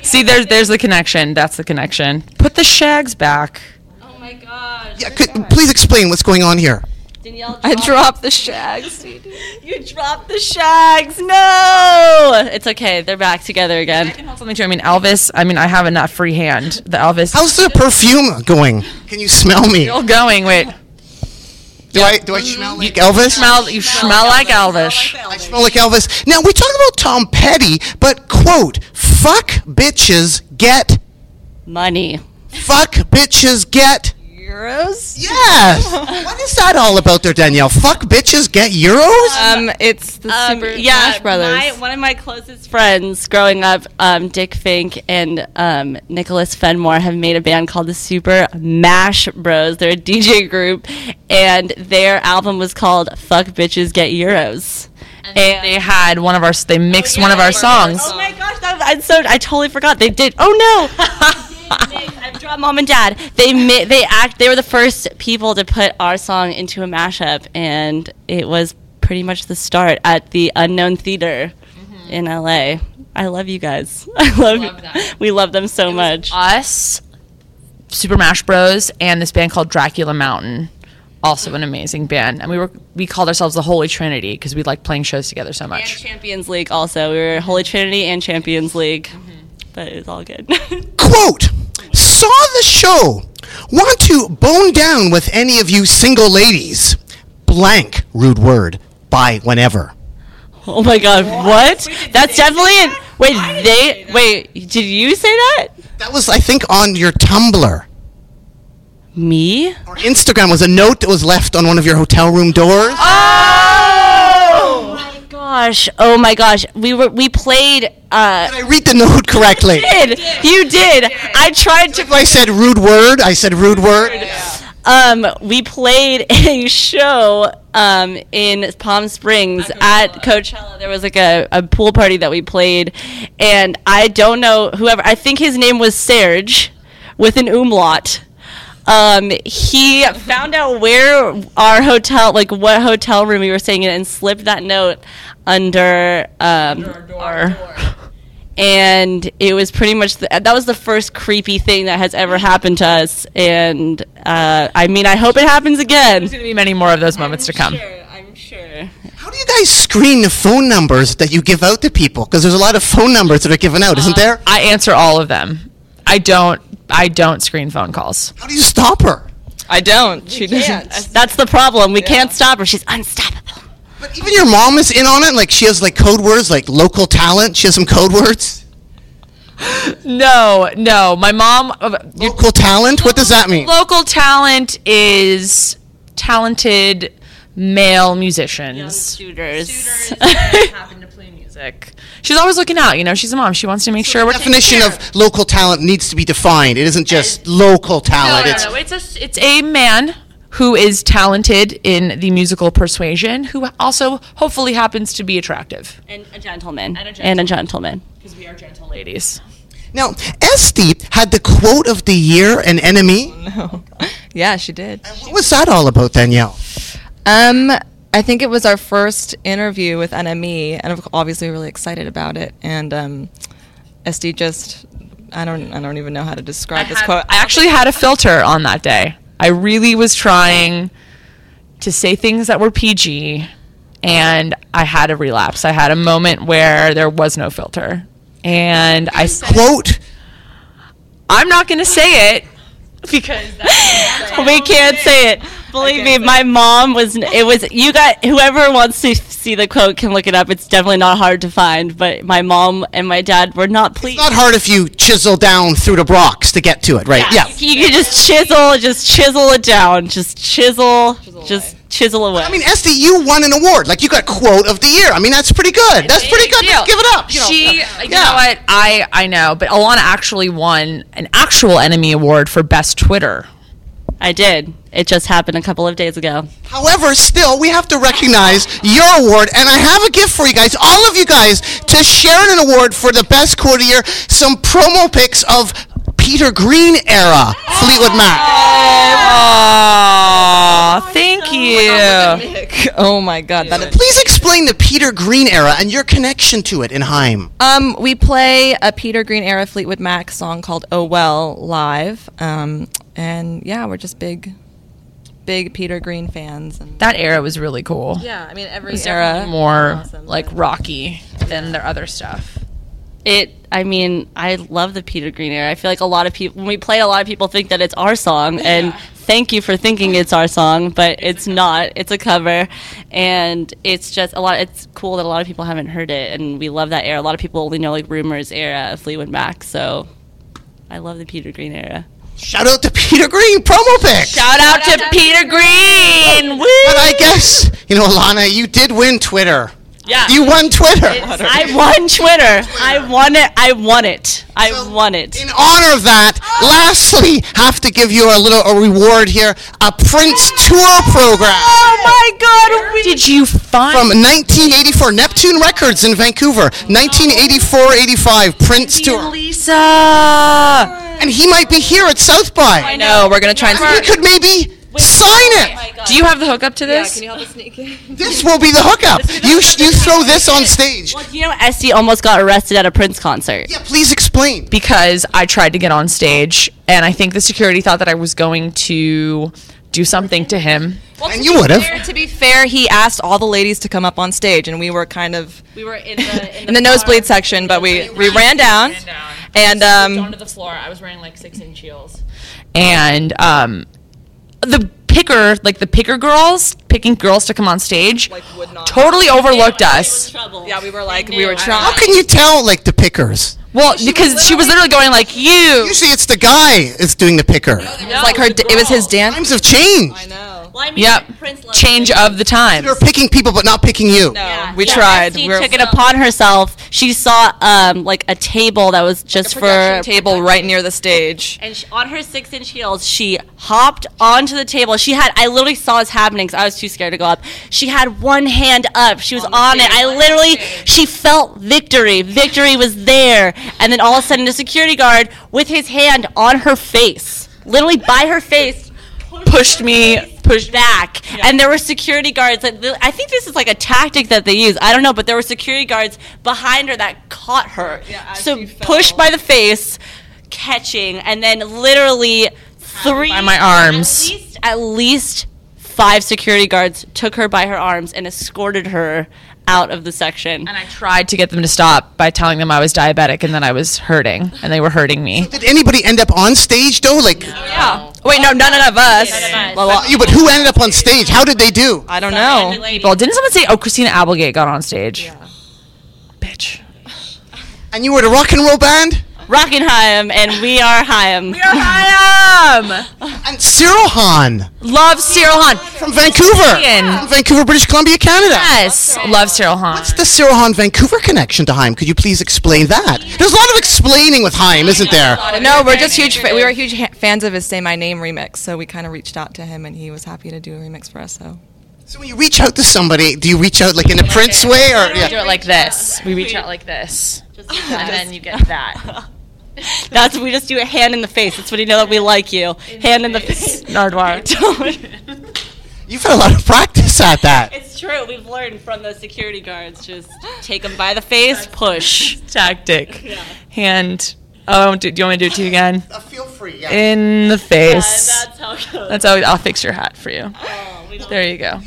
See, there's there's the connection. That's the connection. Put the Shaggs back. Oh my gosh. Yeah, could, please explain what's going on here. Danielle I dropped the *laughs* Shaggs. You dropped the Shaggs. No. It's okay. They're back together again. I can hold something too. I mean, Elvis. I mean, I have enough free hand. The Elvis. How's the perfume going? Can you smell me? still going? Wait. Do I do I smell like Elvis? Smell. You smell like Elvis. I smell like Elvis. Now we talk about Tom Petty, but quote: "Fuck bitches get Money. fuck bitches get." Euros? Yes. *laughs* what is that all about there, Danielle? Fuck bitches get euros. Um, it's the Um, Super yeah, Smash Brothers. My, one of my closest friends growing up, um, Dick Fink and um, Nicholas Fenmore, have made a band called the Super Mash Bros. They're a DJ group, and their album was called "Fuck Bitches Get Euros." And, They had one of our. They mixed one of our songs. Oh my gosh, that, I so I totally forgot they did. Oh no. *laughs* *laughs* I dropped mom and dad. They ma- they act. They were the first people to put our song into a mashup, and it was pretty much the start at the Unknown Theater mm-hmm. in LA. I love you guys. *laughs* I love. we love them so much. Us, Super Mash Bros, and this band called Dracula Mountain. Also an amazing band, and we were we called ourselves the Holy Trinity because we liked playing shows together so much. And. Champions League also. We were Holy Trinity and Champions League, mm-hmm. But it's all good. *laughs* Quote, saw the show. Want to bone down with any of you single ladies? Blank, rude word, by whenever. oh my God, what? That's definitely an. Wait, they wait. Did you say that? That was, I think, on your Tumblr. Me? Or Instagram was a note that was left on one of your hotel room doors. Oh my gosh! Oh my gosh! We were we played. Uh, Did I read the note correctly? did you did? I tried to. I said rude word, I said rude word. Um, we played a show um, in Palm Springs at Coachella. There was like a, a pool party that we played, and I don't know whoever. I think his name was Serge, with an umlaut. Um, he found out where our hotel, like what hotel room we were staying in, and slipped that note under um, our door. and it was pretty much the, that was the first creepy thing that has ever happened to us and uh, i mean i hope it happens again There's going to be many more of those moments to come. i'm sure How do you guys screen the phone numbers that you give out to people? Because there's a lot of phone numbers that are given out, isn't there? I answer all of them. I don't. I don't screen phone calls. How do you stop her? I don't. She doesn't. that's the problem we can't stop her she's unstoppable But even your mom is in on it. Like she has like code words, like local talent. She has some code words. *gasps* No, no. My mom. uh, your Local talent. What does that mean? local talent is talented male musicians. shooters *laughs* happen to play music. She's always looking out. You know, she's a mom. She wants to make sure we're Definition of local talent needs to be defined. It isn't just local talent. no, It's no. It's a it's a man who is talented in the musical persuasion, who also hopefully happens to be attractive. and a gentleman And a gentleman Because we are gentle ladies. now Esty had the quote of the year an NME. No. *laughs* Yeah, she did. What was that all about, Danielle? Um, I think it was our first interview with NME, and of- obviously really excited about it. And um, Este just, I don't, I don't even know how to describe this had- quote. I actually had a filter on that day. I really was trying to say things that were PG, and I had a relapse. I had a moment where there was no filter, and I Quote. "I'm not going to say it *laughs* because we can't say it believe me my mom was it was you got whoever wants to see the quote can look it up it's definitely not hard to find but my mom and my dad were not pleased It's Not hard if you chisel down through the rocks to get to it, right? Yeah. You can just chisel, just chisel it down, just chisel, just chisel away. I mean, Este, you won an award. Like you got quote of the year. I mean, that's pretty good. That's pretty good. deal. Give it up. You know. she, Yeah. you know what? I I know, but Alana actually won an actual NME award for best Twitter. I did. It just happened a couple of days ago. However, still, we have to recognize your award, and I have a gift for you guys, all of you guys, to share an award for the best quote of year. Some promo pics of Peter Green era Fleetwood Mac. Aw, thank you. oh my god, that is. Please explain the Peter Green era and your connection to it in Haim. Um, we play a Peter Green era Fleetwood Mac song called "Oh Well" live, um, and yeah, we're just big, big Peter Green fans. And That era was really cool. yeah, I mean every It's era more awesome. like rocky than their other stuff. It. I mean, I love the Peter Green era. I feel like a lot of people when we play, a lot of people think that it's our song, and thank you for thinking it's our song, but it's, not. It's a cover, and it's just a lot. It's cool that a lot of people haven't heard it, and we love that era. A lot of people only know like Rumors era of Fleetwood Mac, so I love the Peter Green era. Shout out to Peter Green promo pics. Shout out to Peter Green. Woo! But I guess you know, Alana, you did win Twitter. Yeah. You won Twitter. I won Twitter. I won it. I won it. I won it. In honor of that, lastly, have to give you a little a reward here: a Prince tour program Oh my God! Did you find? from 1984 Neptune Records in Vancouver. 1984-85 Prince tour, Lisa. and he might be here at South by. I know. we're gonna try and. We could maybe sign it. Do you have the hookup to this? you help us sneak in? *laughs* This will be the hookup. You sh- you throw this on stage. Well, you know, Este almost got arrested at a Prince concert. Yeah, please explain. because I tried to get on stage, and I think the security thought that I was going to do something to him. And you would have. To be *laughs* fair, he asked all the ladies to come up on stage, and we were kind of We were in the in *laughs* the nosebleed section, but we we ran down, and um, onto the floor. I was wearing like six inch heels, and um, the picker, like the picker girls, picking girls to come on stage, would not. totally overlooked us. yeah, we were like we were trying. How can you tell, like, the pickers? Well, because she was literally going like you. Usually it's the guy is doing the picker. It was like her. It was his dance. Times have changed. I know. Well, I mean, Yep. Prince loved Change it. of the times. They're picking people, but not picking you. No, we Yeah, tried. Este We were took it upon herself. She saw um like a table that was just for production table right near the stage. and she, on her six inch heels, she hopped onto the table. She had, I literally saw this happening because I was too scared to go up. She had one hand up. She was on, it. I literally, she felt victory. Victory was there. And then all of a sudden, the security guard with his hand on her face, literally by her face, Pushed me. Pushed back. And there were security guards. That, I think this is like a tactic that they use. I don't know, but there were security guards behind her that caught her. Yeah, so pushed by the face, catching, and then literally three By my arms. At least, at least five security guards took her by her arms and escorted her out of the section. And I tried to get them to stop by telling them I was diabetic and that I was hurting, and they were hurting me. Did anybody end up on stage though? Like, oh, Yeah. Wait, no, none of us. us. Well, well, you, but who ended up on stage? How did they do? I don't know. People, didn't someone say, "Oh, Christina Applegate got on stage"? Bitch. And you were the rock and roll band? Rockinhaim, and we are Haim. I am. And Cyril Hahn Love Cyril Hahn. from Vancouver. Ian. From Vancouver, British Columbia, Canada. Yes, love Cyril Hahn. What's the Cyril Hahn Vancouver connection to Haim? Could you please explain that? There's a lot of explaining with Haim, isn't there? No, we're just huge. Fa- we were huge ha- fans of his "Say My Name" remix, so we kind of reached out to him, and he was happy to do a remix for us. So So when you reach out to somebody, do you reach out like in a Prince way or We do it like this. We reach out like this, and then you get that. *laughs* *laughs* That's we just do a hand in the face. That's when you know that we like you. Hand in the face. *laughs* Nardwuar. *laughs* You've had a lot of practice at that. It's true. We've learned from the security guards. Just take them by the face, push. Tactic. Hand. Oh, do, do you want me to do it to you again? Uh, feel free. Yeah. In the face. That's how it goes. That's how I'll fix your hat for you. Oh, there you go.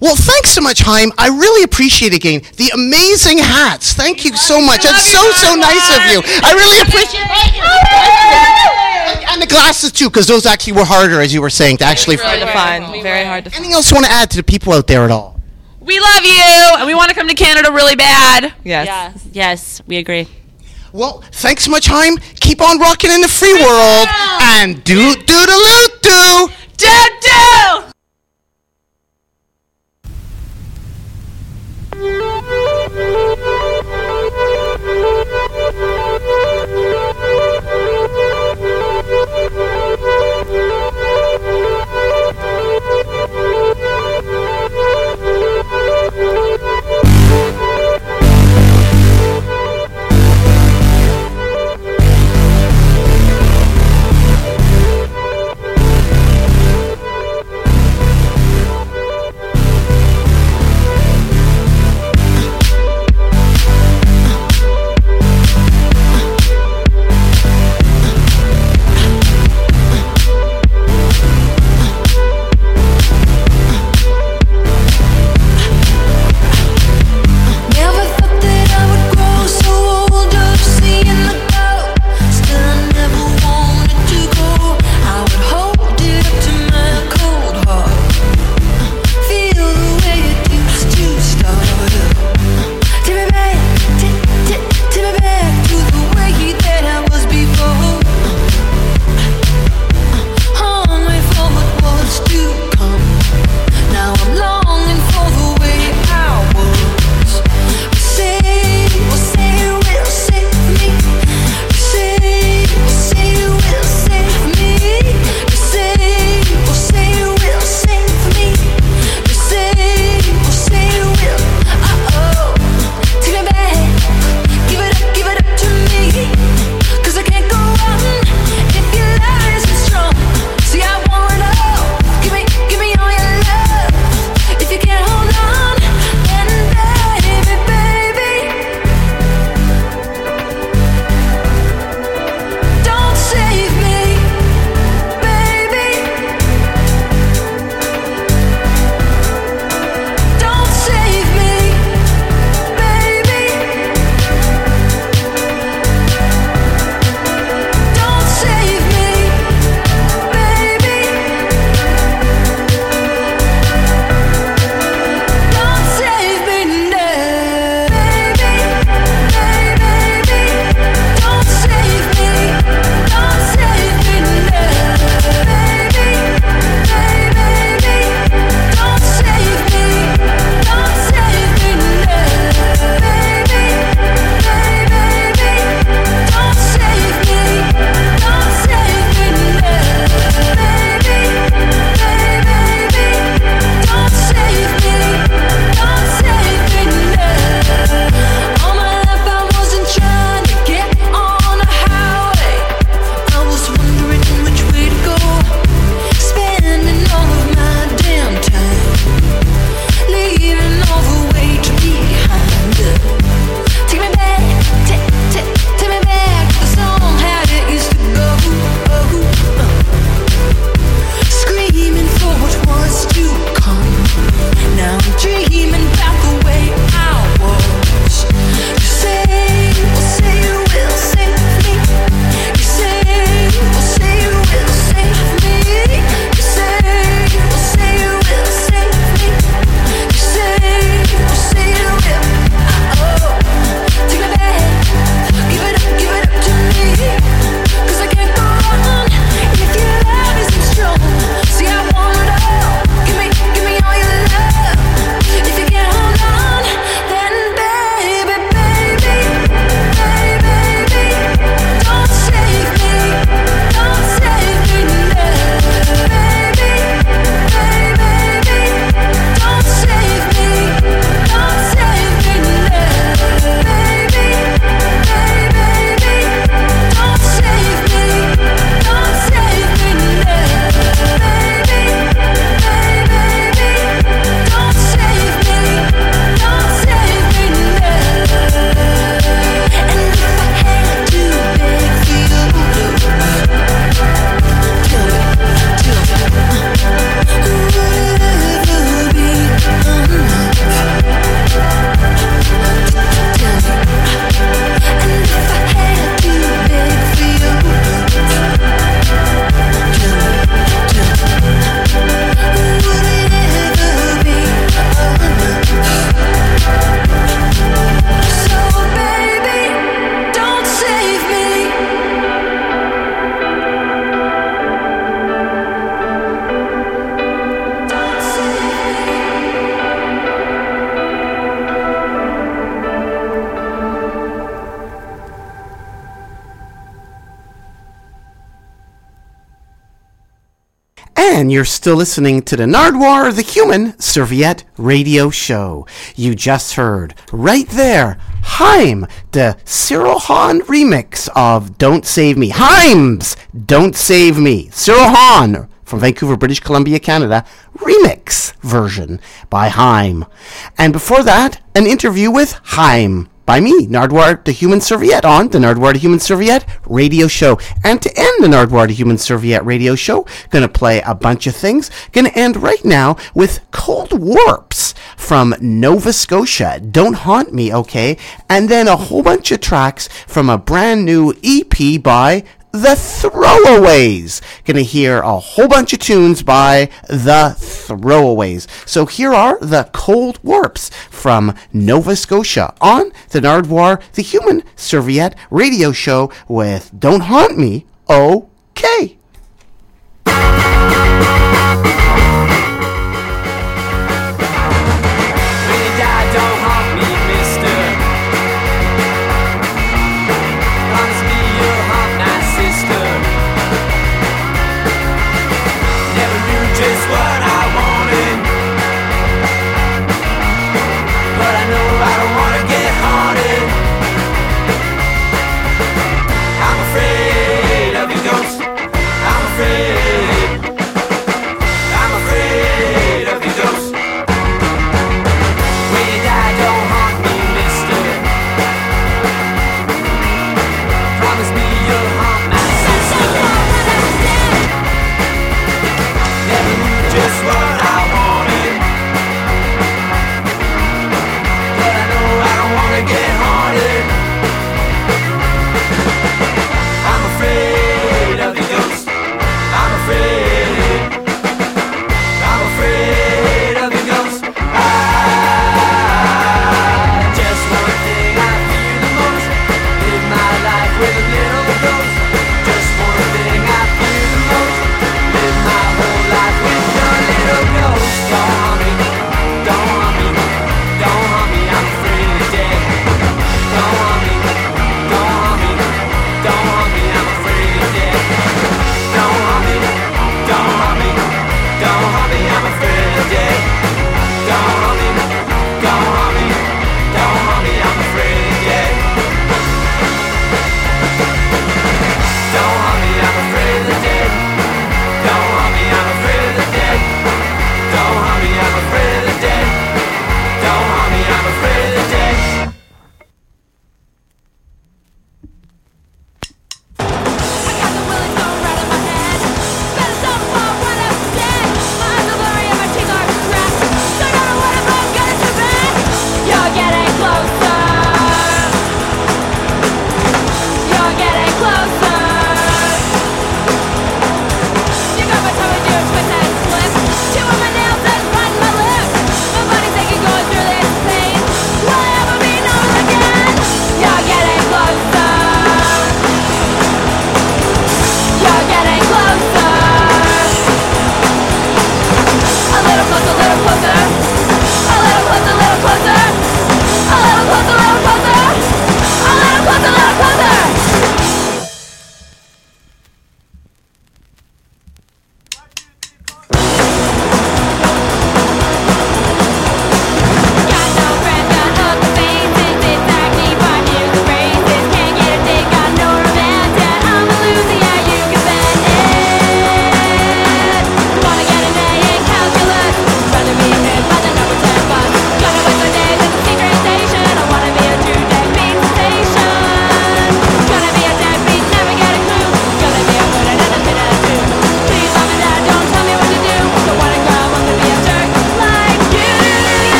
Well, thanks so much, Haim. I really appreciate it again. The amazing hats. Thank you so much. That's so so nice of you. I really appreciate it. And the glasses too, because those actually were harder, as you were saying, to actually hard find. to very hard to find. Anything else you want to add to the people out there at all? We love you, and we want to come to Canada really bad. Yes. Yes, yes, we agree. Well, thanks so much, Haim. Keep on rocking in the free world and do do the loot do. Do And you're still listening to the Nardwuar, the Human Serviette Radio Show. You just heard right there, Haim, the Cyril Hahn remix of Don't Save Me. Haim's Don't Save Me. Cyril Hahn from Vancouver, British Columbia, Canada, remix version by Haim. And before that, an interview with Haim by me, Nardwuar the Human Serviette, on the Nardwuar the Human Serviette radio show. And to end the Nardwuar the Human Serviette radio show, gonna play a bunch of things. Gonna end right now with Cold Warps from Nova Scotia. Don't haunt me, okay? And then a whole bunch of tracks from a brand new EP by the Throwaways. Gonna hear a whole bunch of tunes by The Throwaways. So here are the Cold Warps from Nova Scotia on the Nardwuar, the Human Serviette radio show with Don't Haunt Me, okay.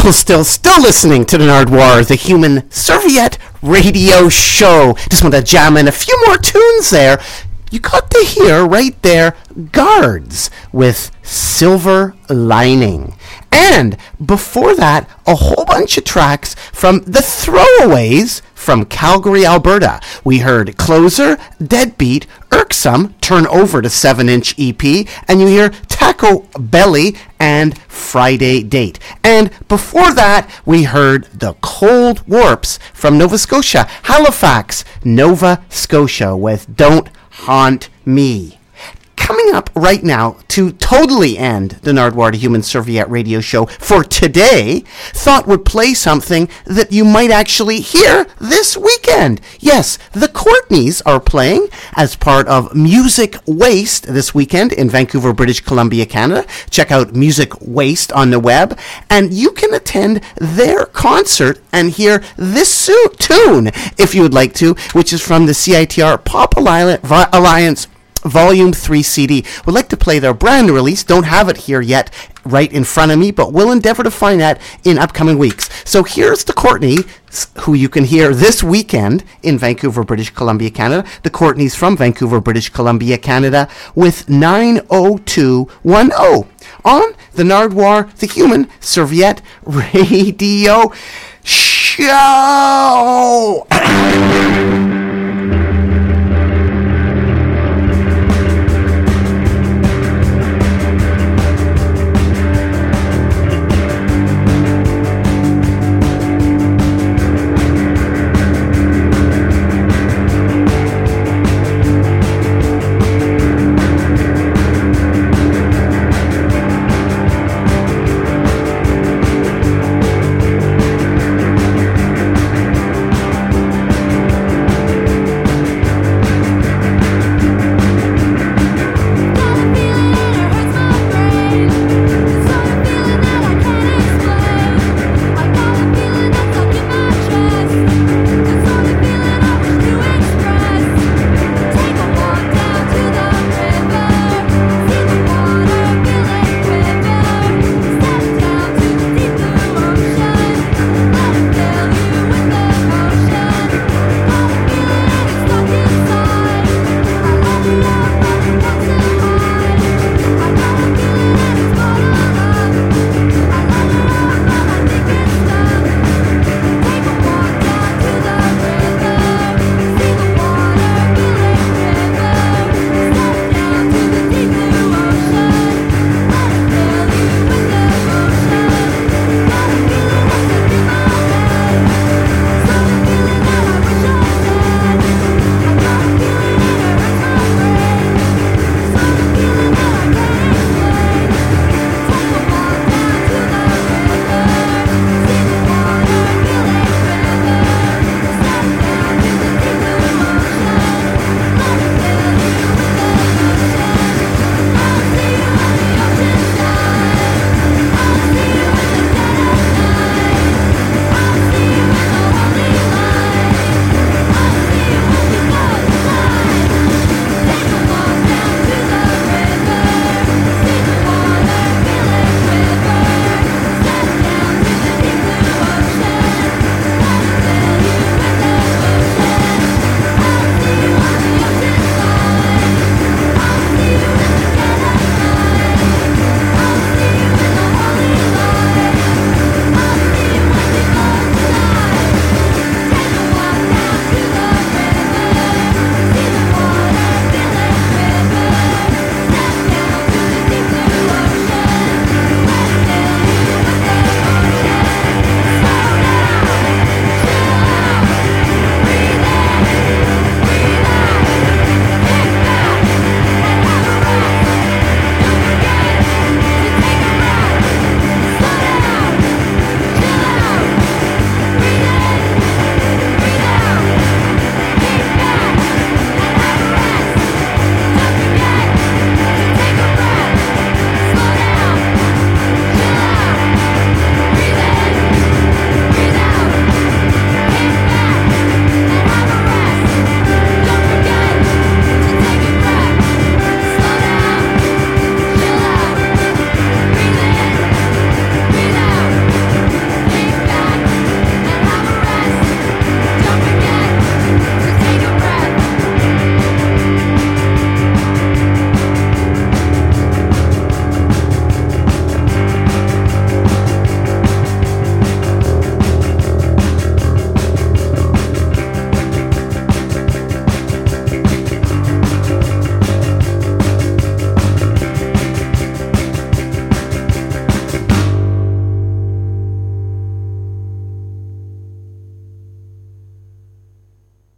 Still, still listening to the Nardwuar, the human serviette radio show. Just want to jam in a few more tunes there. You got to hear right there Guards with Silver Lining. And before that, a whole bunch of tracks from the Throwaways from Calgary, Alberta. We heard Closer, Deadbeat, Irksome, Turn Over to 7 inch EP, and you hear Taco Belly and Friday Date. And before that, we heard the Cold Warps from Nova Scotia, Halifax, Nova Scotia, with Don't Haunt Me coming up right now to totally end the Nardwuar to Human Serviette radio show for today, thought would play something that you might actually hear this weekend. Yes, the Courtneys are playing as part of Music Waste this weekend in Vancouver, British Columbia, Canada. Check out Music Waste on the web, and you can attend their concert and hear this su- tune if you would like to, which is from the CITR Pop Alliance Volume 3 CD. Would like to play their brand new release. Don't have it here yet, right in front of me, but we'll endeavor to find that in upcoming weeks. So here's the Courtney, who you can hear this weekend in Vancouver, British Columbia, Canada. The Courtneys from Vancouver, British Columbia, Canada, with 90210 on the Nardwuar, the Human Serviette Radio *laughs* Show. *clears throat*